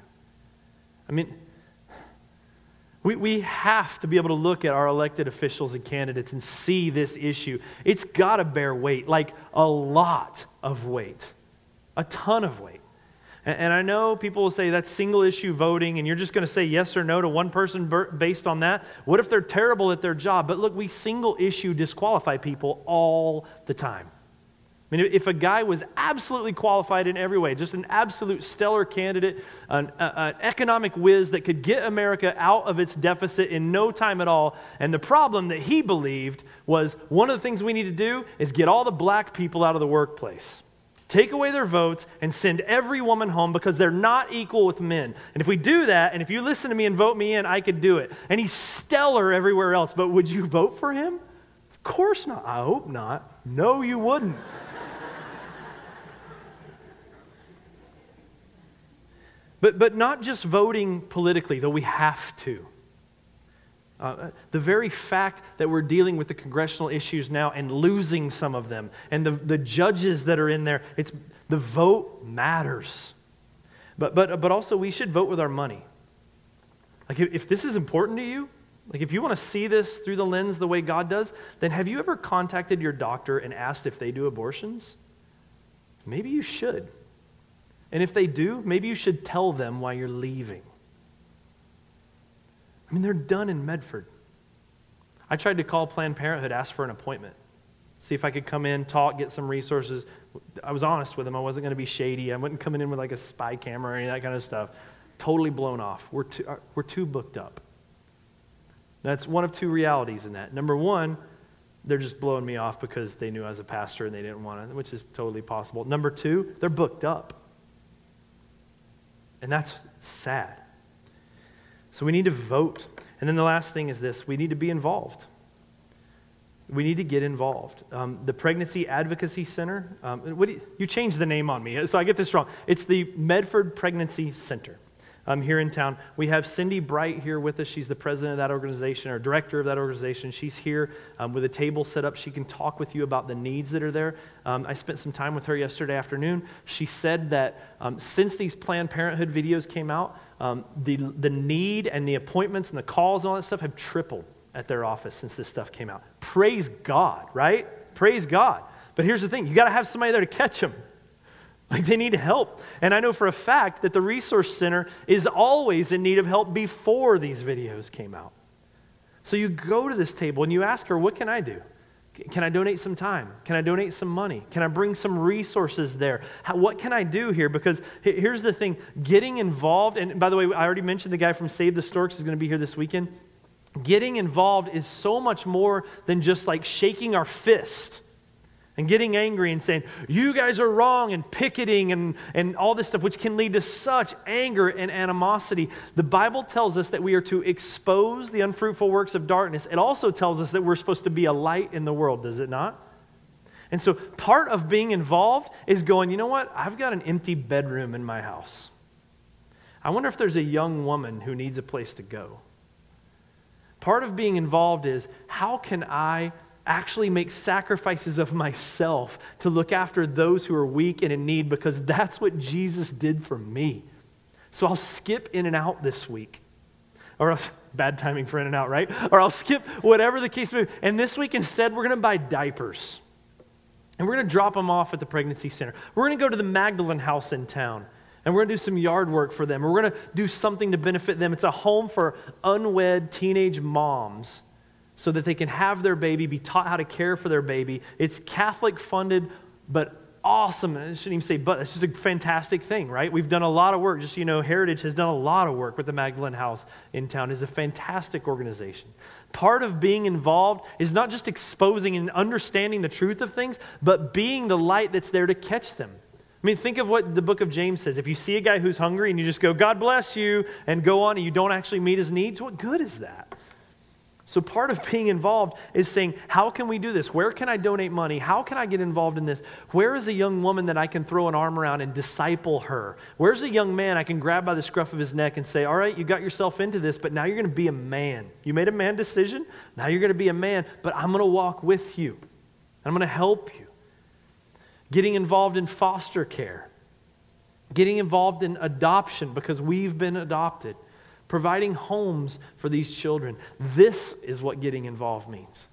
I mean, we, we have to be able to look at our elected officials and candidates and see this issue. It's got to bear weight, like a lot of weight, a ton of weight. And, and I know people will say that's single issue voting, and you're just going to say yes or no to one person based on that. What if they're terrible at their job? But look, we single issue disqualify people all the time. I mean, if a guy was absolutely qualified in every way, just an absolute stellar candidate, an, an, economic whiz that could get America out of its deficit in no time at all, and the problem that he believed was one of the things we need to do is get all the black people out of the workplace. Take away their votes and send every woman home because they're not equal with men. And if we do that, and if you listen to me and vote me in, I could do it. And he's stellar everywhere else, but would you vote for him? Of course not. I hope not. No, you wouldn't. But, but not just voting politically, though we have to. Uh, the very fact that we're dealing with the congressional issues now and losing some of them, and the, the judges that are in there, it's, the vote matters. But, but, but also, we should vote with our money. Like, if, if this is important to you, like if you want to see this through the lens the way God does, then have you ever contacted your doctor and asked if they do abortions? Maybe you should. And if they do, maybe you should tell them why you're leaving. I mean, they're done in Medford. I tried to call Planned Parenthood, ask for an appointment, see if I could come in, talk, get some resources. I was honest with them. I wasn't going to be shady. I wasn't coming in with like a spy camera or any of that kind of stuff. Totally blown off. We're too, uh, we're too booked up. That's one of two realities in that. Number one, they're just blowing me off because they knew I was a pastor and they didn't want to, which is totally possible. Number two, they're booked up. And that's sad. So we need to vote. And then the last thing is this we need to be involved. We need to get involved. Um, the Pregnancy Advocacy Center, um, you, you changed the name on me, <laughs> so I get this wrong. It's the Medford Pregnancy Center um, here in town. We have Cindy Bright here with us. She's the president of that organization or director of that organization. She's here um, with a table set up. She can talk with you about the needs that are there. Um, I spent some time with her yesterday afternoon. She said that um, since these Planned Parenthood videos came out, um, the, the need and the appointments and the calls and all that stuff have tripled at their office since this stuff came out. Praise God, right? Praise God. But here's the thing you got to have somebody there to catch them. Like they need help. And I know for a fact that the Resource Center is always in need of help before these videos came out. So you go to this table and you ask her, What can I do? Can I donate some time? Can I donate some money? Can I bring some resources there? How, what can I do here? Because here's the thing getting involved, and by the way, I already mentioned the guy from Save the Storks is going to be here this weekend. Getting involved is so much more than just like shaking our fist and getting angry and saying, You guys are wrong, and picketing and, and all this stuff, which can lead to such anger and animosity. The Bible tells us that we are to expose the unfruitful works of darkness. It also tells us that we're supposed to be a light in the world, does it not? And so part of being involved is going, You know what? I've got an empty bedroom in my house. I wonder if there's a young woman who needs a place to go. Part of being involved is how can I actually make sacrifices of myself to look after those who are weak and in need because that's what Jesus did for me. So I'll skip in and out this week. Or else, bad timing for in and out, right? Or I'll skip whatever the case may be. And this week instead, we're going to buy diapers. And we're going to drop them off at the pregnancy center. We're going to go to the Magdalene house in town. And we're going to do some yard work for them. We're going to do something to benefit them. It's a home for unwed teenage moms so that they can have their baby, be taught how to care for their baby. It's Catholic funded, but awesome. I shouldn't even say but, it's just a fantastic thing, right? We've done a lot of work. Just you know, Heritage has done a lot of work with the Magdalene House in town. It's a fantastic organization. Part of being involved is not just exposing and understanding the truth of things, but being the light that's there to catch them. I mean, think of what the book of James says. If you see a guy who's hungry and you just go, God bless you, and go on and you don't actually meet his needs, what good is that? So, part of being involved is saying, How can we do this? Where can I donate money? How can I get involved in this? Where is a young woman that I can throw an arm around and disciple her? Where's a young man I can grab by the scruff of his neck and say, All right, you got yourself into this, but now you're going to be a man. You made a man decision. Now you're going to be a man, but I'm going to walk with you. I'm going to help you. Getting involved in foster care, getting involved in adoption because we've been adopted providing homes for these children. This is what getting involved means.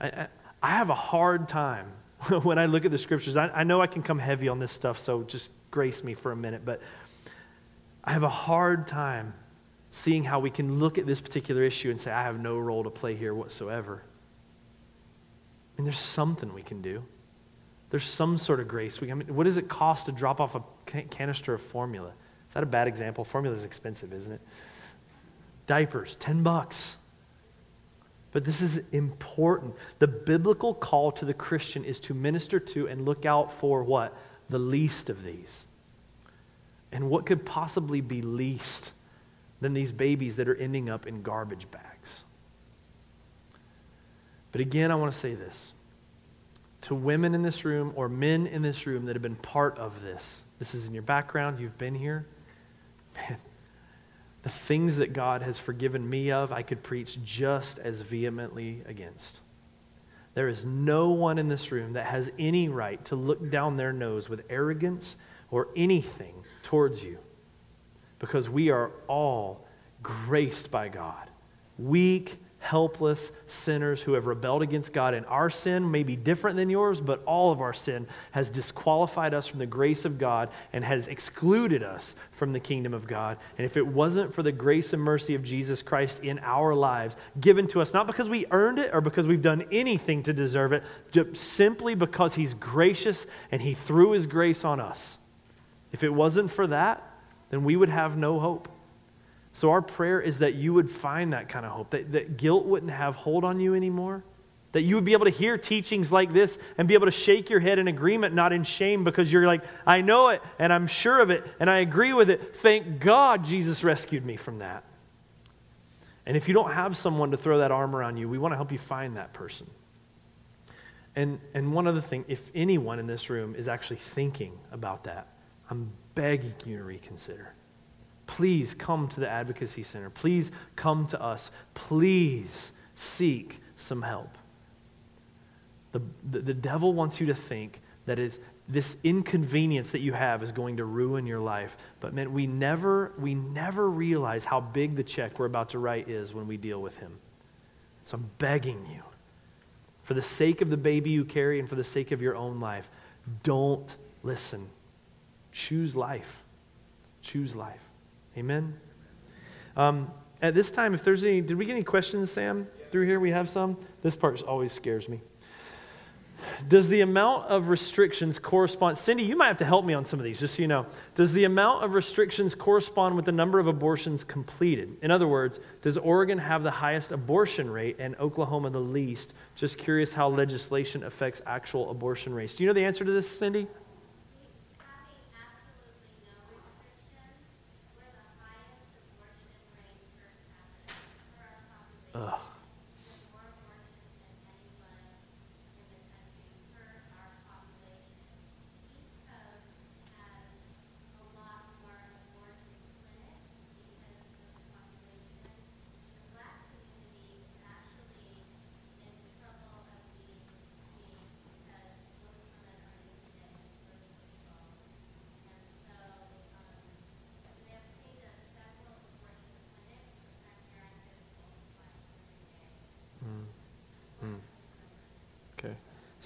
I, I have a hard time <laughs> when I look at the scriptures. I, I know I can come heavy on this stuff, so just grace me for a minute, but I have a hard time seeing how we can look at this particular issue and say, I have no role to play here whatsoever. And there's something we can do. There's some sort of grace. We, I mean, what does it cost to drop off a canister of formula? That a bad example? Formula is expensive, isn't it? Diapers, 10 bucks. But this is important. The biblical call to the Christian is to minister to and look out for what? The least of these. And what could possibly be least than these babies that are ending up in garbage bags? But again, I want to say this to women in this room or men in this room that have been part of this. This is in your background, you've been here man, the things that God has forgiven me of, I could preach just as vehemently against. There is no one in this room that has any right to look down their nose with arrogance or anything towards you because we are all graced by God. Weak, helpless sinners who have rebelled against God. And our sin may be different than yours, but all of our sin has disqualified us from the grace of God and has excluded us from the kingdom of God. And if it wasn't for the grace and mercy of Jesus Christ in our lives, given to us, not because we earned it or because we've done anything to deserve it, simply because He's gracious and He threw His grace on us. If it wasn't for that, then we would have no hope. So, our prayer is that you would find that kind of hope, that, that guilt wouldn't have hold on you anymore, that you would be able to hear teachings like this and be able to shake your head in agreement, not in shame, because you're like, I know it and I'm sure of it and I agree with it. Thank God Jesus rescued me from that. And if you don't have someone to throw that arm around you, we want to help you find that person. And, and one other thing, if anyone in this room is actually thinking about that, I'm begging you to reconsider please come to the Advocacy Center. Please come to us. Please seek some help. The, the, the devil wants you to think that it's, this inconvenience that you have is going to ruin your life. But man, we never, we never realize how big the check we're about to write is when we deal with him. So I'm begging you, for the sake of the baby you carry and for the sake of your own life, don't listen. Choose life. Choose life. Amen? Um, at this time, if there's any, did we get any questions, Sam, through here? We have some? This part always scares me. Does the amount of restrictions correspond? Cindy, you might have to help me on some of these, just so you know. Does the amount of restrictions correspond with the number of abortions completed? In other words, does Oregon have the highest abortion rate and Oklahoma the least? Just curious how legislation affects actual abortion rates. Do you know the answer to this, Cindy?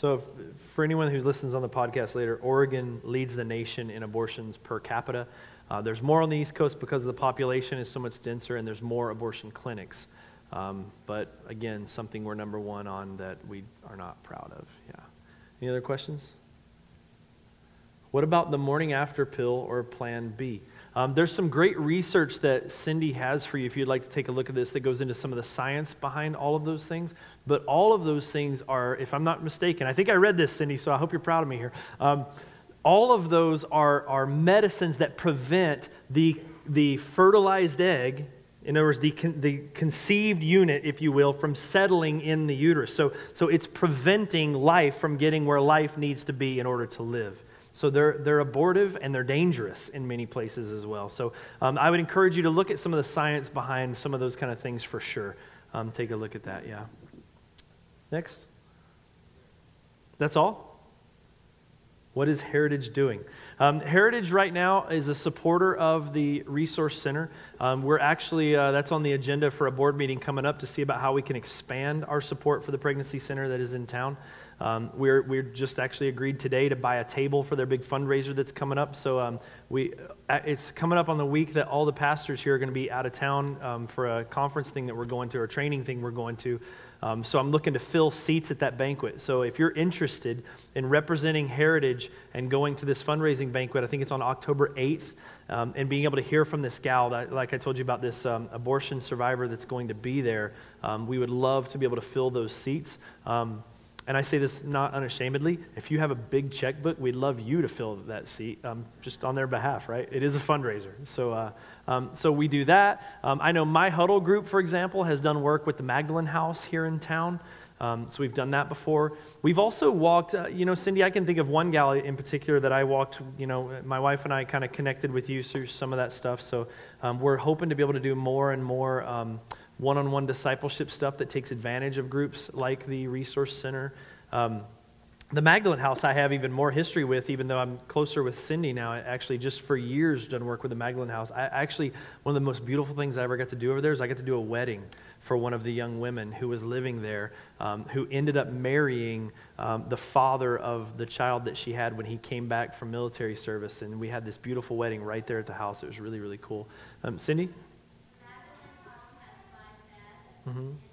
So, if, for anyone who listens on the podcast later, Oregon leads the nation in abortions per capita. Uh, there's more on the East Coast because the population is so much denser, and there's more abortion clinics. Um, but again, something we're number one on that we are not proud of. Yeah. Any other questions? What about the morning after pill or Plan B? Um, there's some great research that Cindy has for you if you'd like to take a look at this that goes into some of the science behind all of those things. But all of those things are, if I'm not mistaken, I think I read this, Cindy, so I hope you're proud of me here. Um, all of those are, are medicines that prevent the, the fertilized egg in other words, the, con- the conceived unit, if you will, from settling in the uterus. So, so it's preventing life from getting where life needs to be in order to live. So they're, they're abortive and they're dangerous in many places as well. So um, I would encourage you to look at some of the science behind some of those kind of things for sure. Um, take a look at that, yeah. Next. That's all? What is Heritage doing? Um, Heritage right now is a supporter of the Resource Center. Um, we're actually, uh, that's on the agenda for a board meeting coming up to see about how we can expand our support for the Pregnancy Center that is in town. Um, we're, we're just actually agreed today to buy a table for their big fundraiser that's coming up. So um, we, uh, it's coming up on the week that all the pastors here are going to be out of town um, for a conference thing that we're going to, or a training thing we're going to. Um, so I'm looking to fill seats at that banquet. So if you're interested in representing Heritage and going to this fundraising banquet, I think it's on October 8th, um, and being able to hear from this gal, that, like I told you about this um, abortion survivor that's going to be there, um, we would love to be able to fill those seats. Um, and I say this not unashamedly. If you have a big checkbook, we'd love you to fill that seat um, just on their behalf, right? It is a fundraiser. So, uh, um, so we do that. Um, I know my huddle group, for example, has done work with the Magdalene House here in town. Um, so we've done that before. We've also walked, uh, you know, Cindy, I can think of one gal in particular that I walked, you know, my wife and I kind of connected with you through some of that stuff. So um, we're hoping to be able to do more and more one on one discipleship stuff that takes advantage of groups like the Resource Center. Um, the Magdalene House I have even more history with, even though I'm closer with Cindy now. I actually just for years done work with the Magdalene House. I actually one of the most beautiful things I ever got to do over there is I got to do a wedding for one of the young women who was living there, um, who ended up marrying um, the father of the child that she had when he came back from military service, and we had this beautiful wedding right there at the house. It was really really cool. Um, Cindy. Mm-hmm.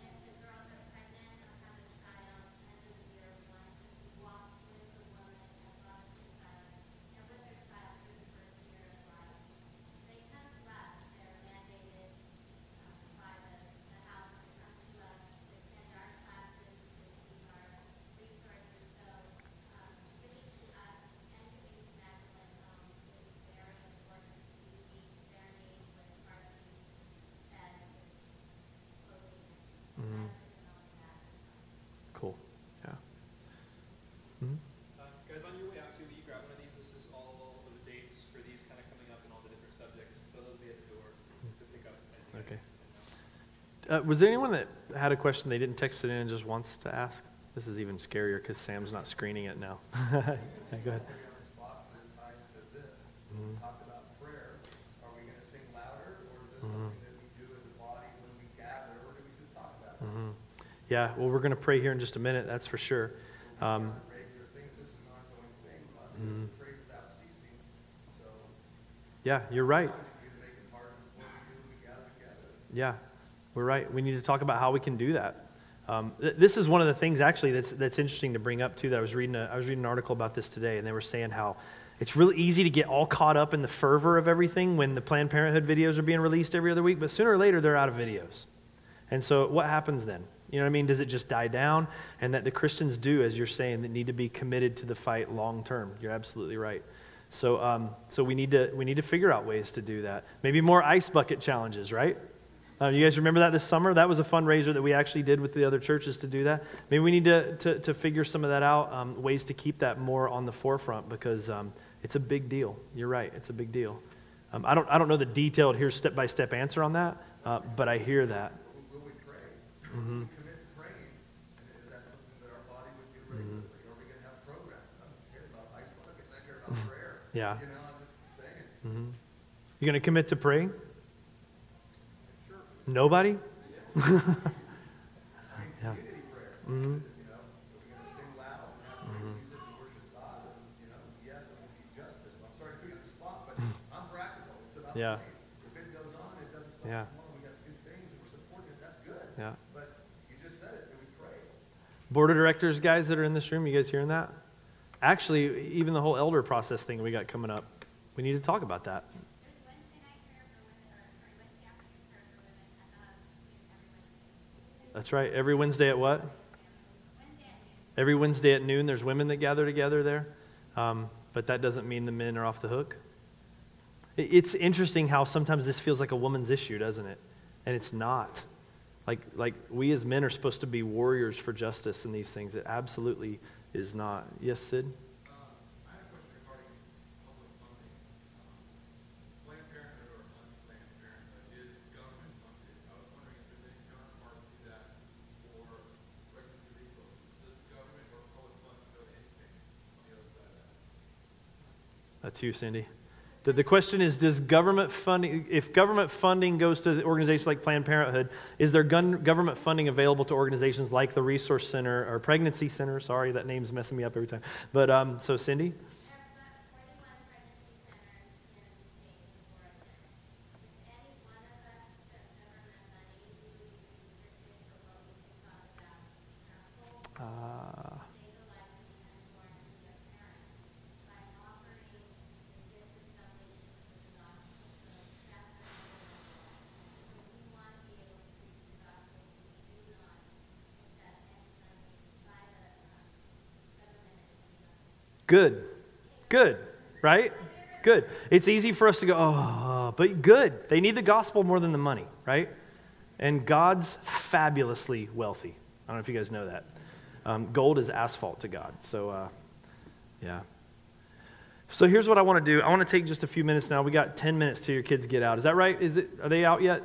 Uh, was there anyone that had a question they didn't text it in and just wants to ask? This is even scarier because Sam's not screening it now. <laughs> yeah, go ahead. Mm-hmm. Mm-hmm. Yeah, well, we're going to pray here in just a minute, that's for sure. Um, mm-hmm. Yeah, you're right. Yeah, we're right. We need to talk about how we can do that. Um, th- this is one of the things actually that's, that's interesting to bring up too. That I was reading a, I was reading an article about this today, and they were saying how it's really easy to get all caught up in the fervor of everything when the Planned Parenthood videos are being released every other week, but sooner or later they're out of videos. And so what happens then? You know what I mean? Does it just die down? And that the Christians do, as you're saying, that need to be committed to the fight long term. You're absolutely right. So, um, so we need to we need to figure out ways to do that. Maybe more ice bucket challenges, right? Uh, you guys remember that this summer? That was a fundraiser that we actually did with the other churches to do that. Maybe we need to, to, to figure some of that out, um, ways to keep that more on the forefront because um, it's a big deal. You're right, it's a big deal. Um, I, don't, I don't know the detailed, here's step by step answer on that, uh, but I hear that. Will we pray? Mm-hmm. We commit to praying. Is that something that our body would get ready mm-hmm. we going to have programs? I don't care about ice buckets, I care about mm-hmm. prayer. Yeah. You know, I'm just saying. Mm-hmm. You going to commit to praying? Nobody? yeah. yeah. Mm-hmm. Yeah. If it goes on, it doesn't stop. Yeah. We got good things and we're supporting it. That's good. Yeah. But you just said it. And we pray. Board of directors, guys that are in this room, you guys hearing that? Actually, even the whole elder process thing we got coming up, we need to talk about that. That's right. Every Wednesday at what? Every Wednesday at noon, there's women that gather together there. Um, but that doesn't mean the men are off the hook. It's interesting how sometimes this feels like a woman's issue, doesn't it? And it's not. Like, like we as men are supposed to be warriors for justice in these things. It absolutely is not. Yes, Sid? Uh, I have a question regarding public funding. Um, Planned Parenthood or unplanned parenthood is government funded. I was wondering if there's any counterpart to that for pregnancy resources. Does government or public funds go to anything on the other side of you, Cindy. The, the question is Does government funding, if government funding goes to organizations like Planned Parenthood, is there gun, government funding available to organizations like the Resource Center or Pregnancy Center? Sorry, that name's messing me up every time. But um, so, Cindy? Good. Good. Right? Good. It's easy for us to go, oh, but good. They need the gospel more than the money, right? And God's fabulously wealthy. I don't know if you guys know that. Um, gold is asphalt to God. So, uh, yeah. So here's what I want to do. I want to take just a few minutes now. We got 10 minutes till your kids get out. Is that right? Is it? Are they out yet?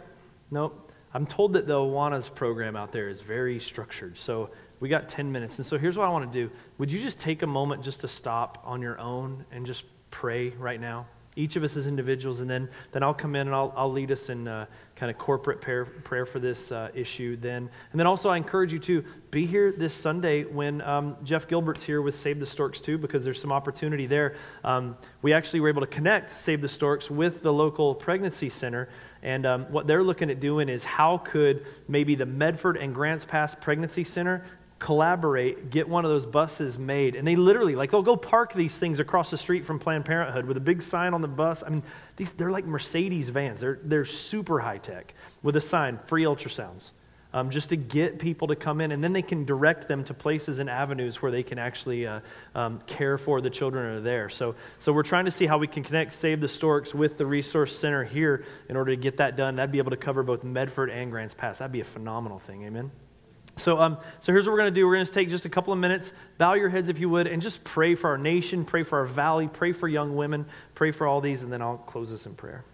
Nope. I'm told that the Awana's program out there is very structured. So we got 10 minutes. And so here's what I want to do. Would you just take a moment just to stop on your own and just pray right now? Each of us as individuals, and then, then I'll come in and I'll, I'll lead us in uh, kind of corporate prayer, prayer for this uh, issue then. And then also, I encourage you to be here this Sunday when um, Jeff Gilbert's here with Save the Storks too, because there's some opportunity there. Um, we actually were able to connect Save the Storks with the local pregnancy center. And um, what they're looking at doing is how could maybe the Medford and Grants Pass Pregnancy Center collaborate, get one of those buses made. And they literally, like, they'll go park these things across the street from Planned Parenthood with a big sign on the bus. I mean, these, they're like Mercedes vans. They're, they're super high tech with a sign, free ultrasounds, um, just to get people to come in. And then they can direct them to places and avenues where they can actually uh, um, care for the children that are there. So, so we're trying to see how we can connect Save the Storks with the Resource Center here in order to get that done. That'd be able to cover both Medford and Grants Pass. That'd be a phenomenal thing. Amen. So, um, so here's what we're going to do. We're going to take just a couple of minutes, bow your heads if you would, and just pray for our nation, pray for our valley, pray for young women, pray for all these, and then I'll close this in prayer.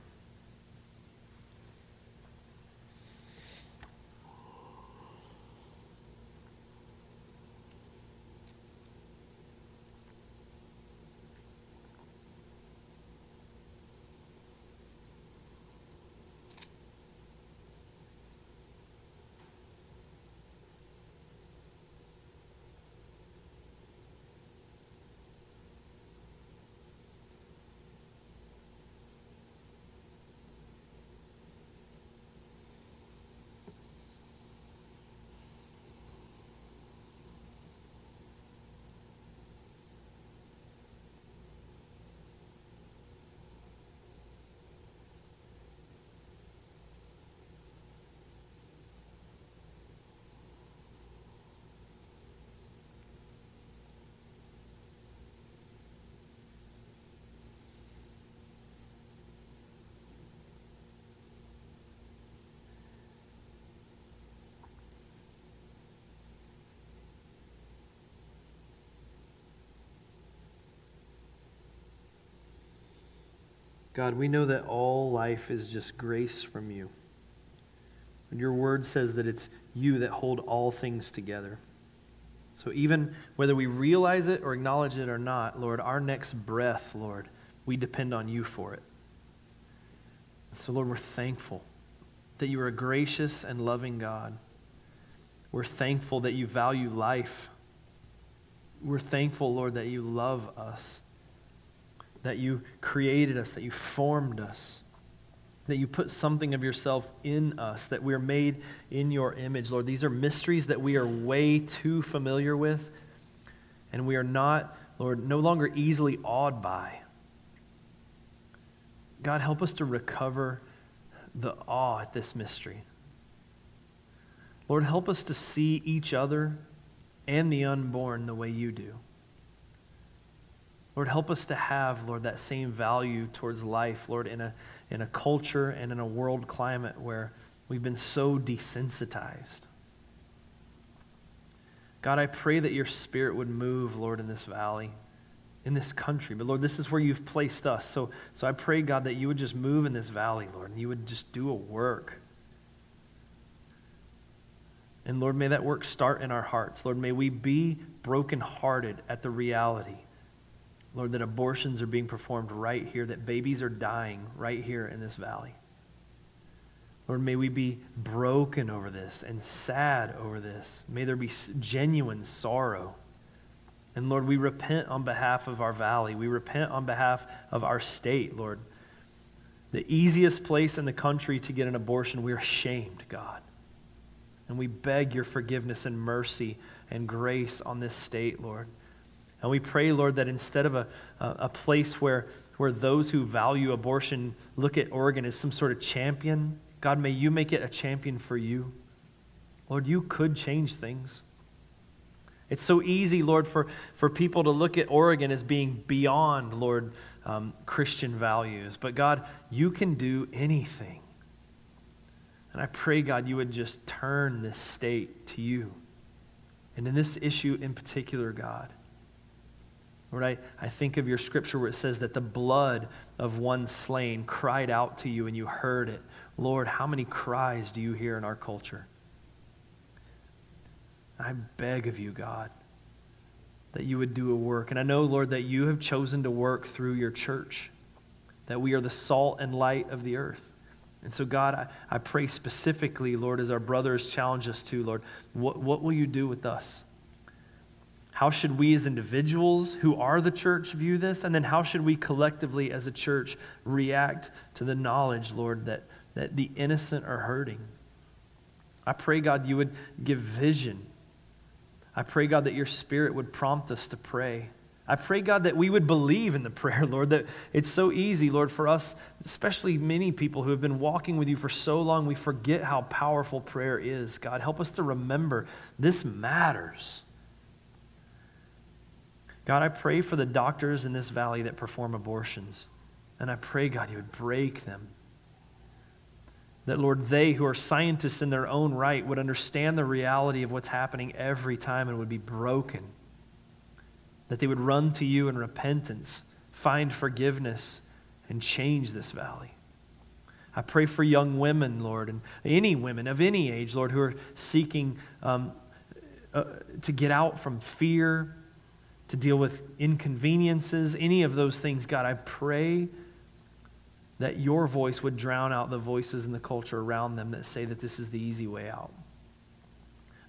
God, we know that all life is just grace from you. And your word says that it's you that hold all things together. So even whether we realize it or acknowledge it or not, Lord, our next breath, Lord, we depend on you for it. So, Lord, we're thankful that you are a gracious and loving God. We're thankful that you value life. We're thankful, Lord, that you love us, that you created us, that you formed us. that you put something of yourself in us, that we're made in your image, Lord. These are mysteries that we are way too familiar with, and we are not, Lord, no longer easily awed by. God, help us to recover the awe at this mystery. Lord, help us to see each other and the unborn the way you do. Lord, help us to have, Lord, that same value towards life, Lord, in a, in a culture and in a world climate where we've been so desensitized. God, I pray that your spirit would move, Lord, in this valley, in this country. But Lord, this is where you've placed us. So, so I pray, God, that you would just move in this valley, Lord, and you would just do a work. And Lord, may that work start in our hearts. Lord, may we be brokenhearted at the reality, Lord, that abortions are being performed right here, that babies are dying right here in this valley. Lord, may we be broken over this and sad over this. May there be genuine sorrow. And Lord, we repent on behalf of our valley. We repent on behalf of our state, Lord. The easiest place in the country to get an abortion, we're ashamed, God. And we beg your forgiveness and mercy and grace on this state, Lord. And we pray, Lord, that instead of a, a, place where, where those who value abortion look at Oregon as some sort of champion, God, may you make it a champion for you. Lord, you could change things. It's so easy, Lord, for, for people to look at Oregon as being beyond, Lord, um, Christian values. But God, you can do anything. And I pray, God, you would just turn this state to you. And in this issue in particular, God, Lord, I, I think of your scripture where it says that the blood of one slain cried out to you and you heard it. Lord, how many cries do you hear in our culture? I beg of you, God, that you would do a work. And I know, Lord, that you have chosen to work through your church, that we are the salt and light of the earth. And so, God, I, I pray specifically, Lord, as our brothers challenge us to, Lord, what, what will you do with us? How should we as individuals who are the church view this? And then how should we collectively as a church react to the knowledge, Lord, that, that the innocent are hurting? I pray, God, you would give vision. I pray, God, that your spirit would prompt us to pray. I pray, God, that we would believe in the prayer, <laughs> Lord, that it's so easy, Lord, for us, especially many people who have been walking with you for so long, we forget how powerful prayer is. God, help us to remember this matters. God, I pray for the doctors in this valley that perform abortions. And I pray, God, you would break them. That, Lord, they who are scientists in their own right would understand the reality of what's happening every time and would be broken that they would run to you in repentance, find forgiveness, and change this valley. I pray for young women, Lord, and any women of any age, Lord, who are seeking um, uh, to get out from fear, to deal with inconveniences, any of those things. God, I pray that your voice would drown out the voices in the culture around them that say that this is the easy way out.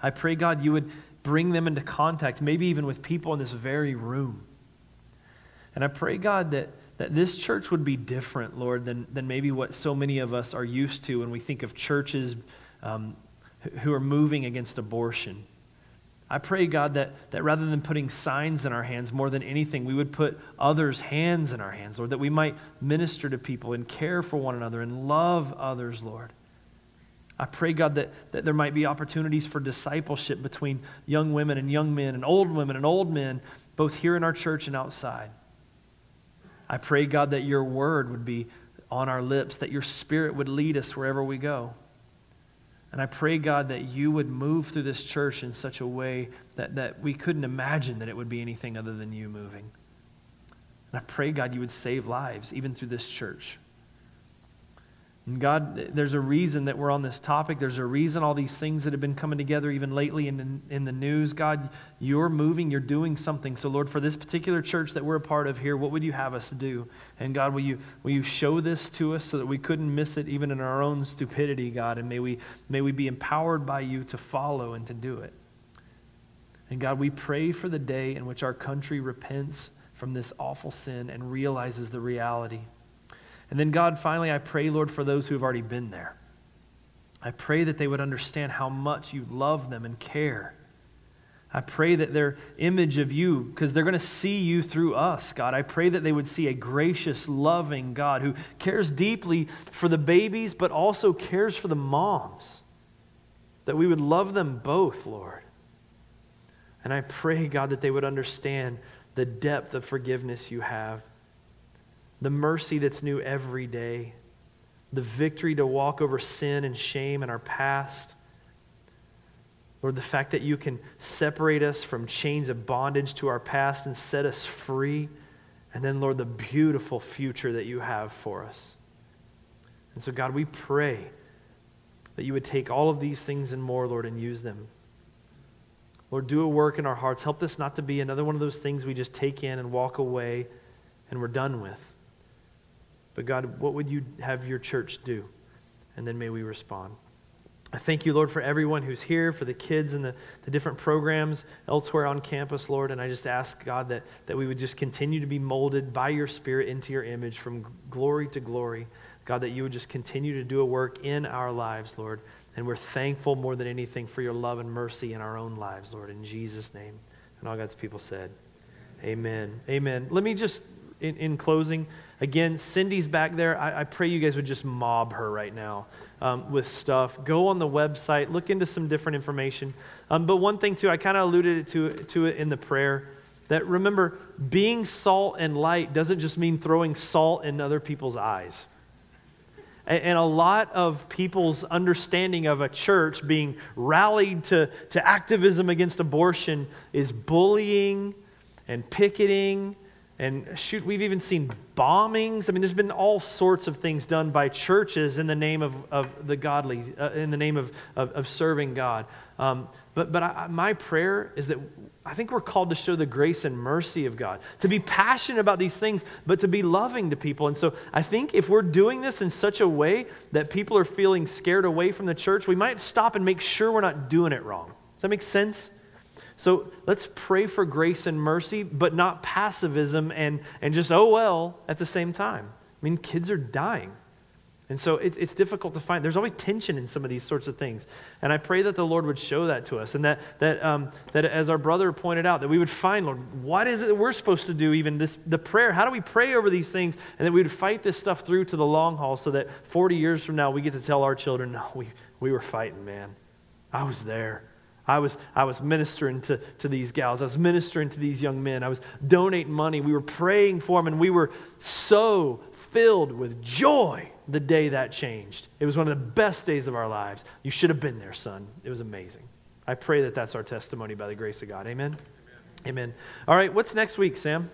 I pray, God, you would bring them into contact, maybe even with people in this very room. And I pray, God, that, that this church would be different, Lord, than, than maybe what so many of us are used to when we think of churches um, who are moving against abortion. I pray, God, that, that rather than putting signs in our hands more than anything, we would put others' hands in our hands, Lord, that we might minister to people and care for one another and love others, Lord. I pray, God, that, that there might be opportunities for discipleship between young women and young men and old women and old men, both here in our church and outside. I pray, God, that your word would be on our lips, that your spirit would lead us wherever we go. And I pray, God, that you would move through this church in such a way that, that we couldn't imagine that it would be anything other than you moving. And I pray, God, you would save lives, even through this church. And God, there's a reason that we're on this topic. There's a reason all these things that have been coming together, even lately in, in the news. God, you're moving, you're doing something. So, Lord, for this particular church that we're a part of here, what would you have us do? And God, will you, will you show this to us so that we couldn't miss it even in our own stupidity, God? And may we, may we be empowered by you to follow and to do it. And God, we pray for the day in which our country repents from this awful sin and realizes the reality. And then, God, finally, I pray, Lord, for those who have already been there. I pray that they would understand how much you love them and care. I pray that their image of you, because they're going to see you through us, God, I pray that they would see a gracious, loving God who cares deeply for the babies, but also cares for the moms. That we would love them both, Lord. And I pray, God, that they would understand the depth of forgiveness you have, the mercy that's new every day, the victory to walk over sin and shame in our past Lord, the fact that you can separate us from chains of bondage to our past and set us free. And then, Lord, the beautiful future that you have for us. And so, God, we pray that you would take all of these things and more, Lord, and use them. Lord, do a work in our hearts. Help this not to be another one of those things we just take in and walk away and we're done with. But, God, what would you have your church do? And then may we respond. I thank you, Lord, for everyone who's here, for the kids and the, the different programs elsewhere on campus, Lord. And I just ask, God, that, that we would just continue to be molded by your Spirit into your image from glory to glory. God, that you would just continue to do a work in our lives, Lord. And we're thankful more than anything for your love and mercy in our own lives, Lord. In Jesus' name. And all God's people said, Amen. Amen. Let me just, in, in closing, again, Cindy's back there. I, I pray you guys would just mob her right now um, with stuff. Go on the website, look into some different information. Um, but one thing, too, I kind of alluded to, to it in the prayer that remember, being salt and light doesn't just mean throwing salt in other people's eyes. And, a lot of people's understanding of a church being rallied to, to activism against abortion is bullying and picketing and shoot, we've even seen bombings. I mean, there's been all sorts of things done by churches in the name of, of the godly, uh, in the name of, of, of serving God. Um, but but I, my prayer is that I think we're called to show the grace and mercy of God, to be passionate about these things, but to be loving to people. And so I think if we're doing this in such a way that people are feeling scared away from the church, we might stop and make sure we're not doing it wrong. Does that make sense? So let's pray for grace and mercy, but not passivism and, and just, oh, well, at the same time. I mean, kids are dying. And so it, it's difficult to find. There's always tension in some of these sorts of things. And I pray that the Lord would show that to us. And that, that, um, that as our brother pointed out, that we would find, Lord, what is it that we're supposed to do? Even this, the prayer, how do we pray over these things? And that we would fight this stuff through to the long haul so that 40 years from now we get to tell our children, no, we, we were fighting, man. I was there. I was, I was ministering to, to these gals. I was ministering to these young men. I was donating money. We were praying for them, and we were so filled with joy the day that changed. It was one of the best days of our lives. You should have been there, son. It was amazing. I pray that that's our testimony by the grace of God. Amen. Amen. Amen. All right, what's next week, Sam?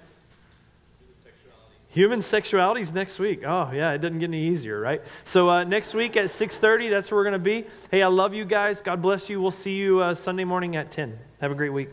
Human sexuality is next week. Oh, yeah, it doesn't get any easier, right? So uh, next week at 6.30, that's where we're going to be. Hey, I love you guys. God bless you. We'll see you uh, Sunday morning at 10. Have a great week.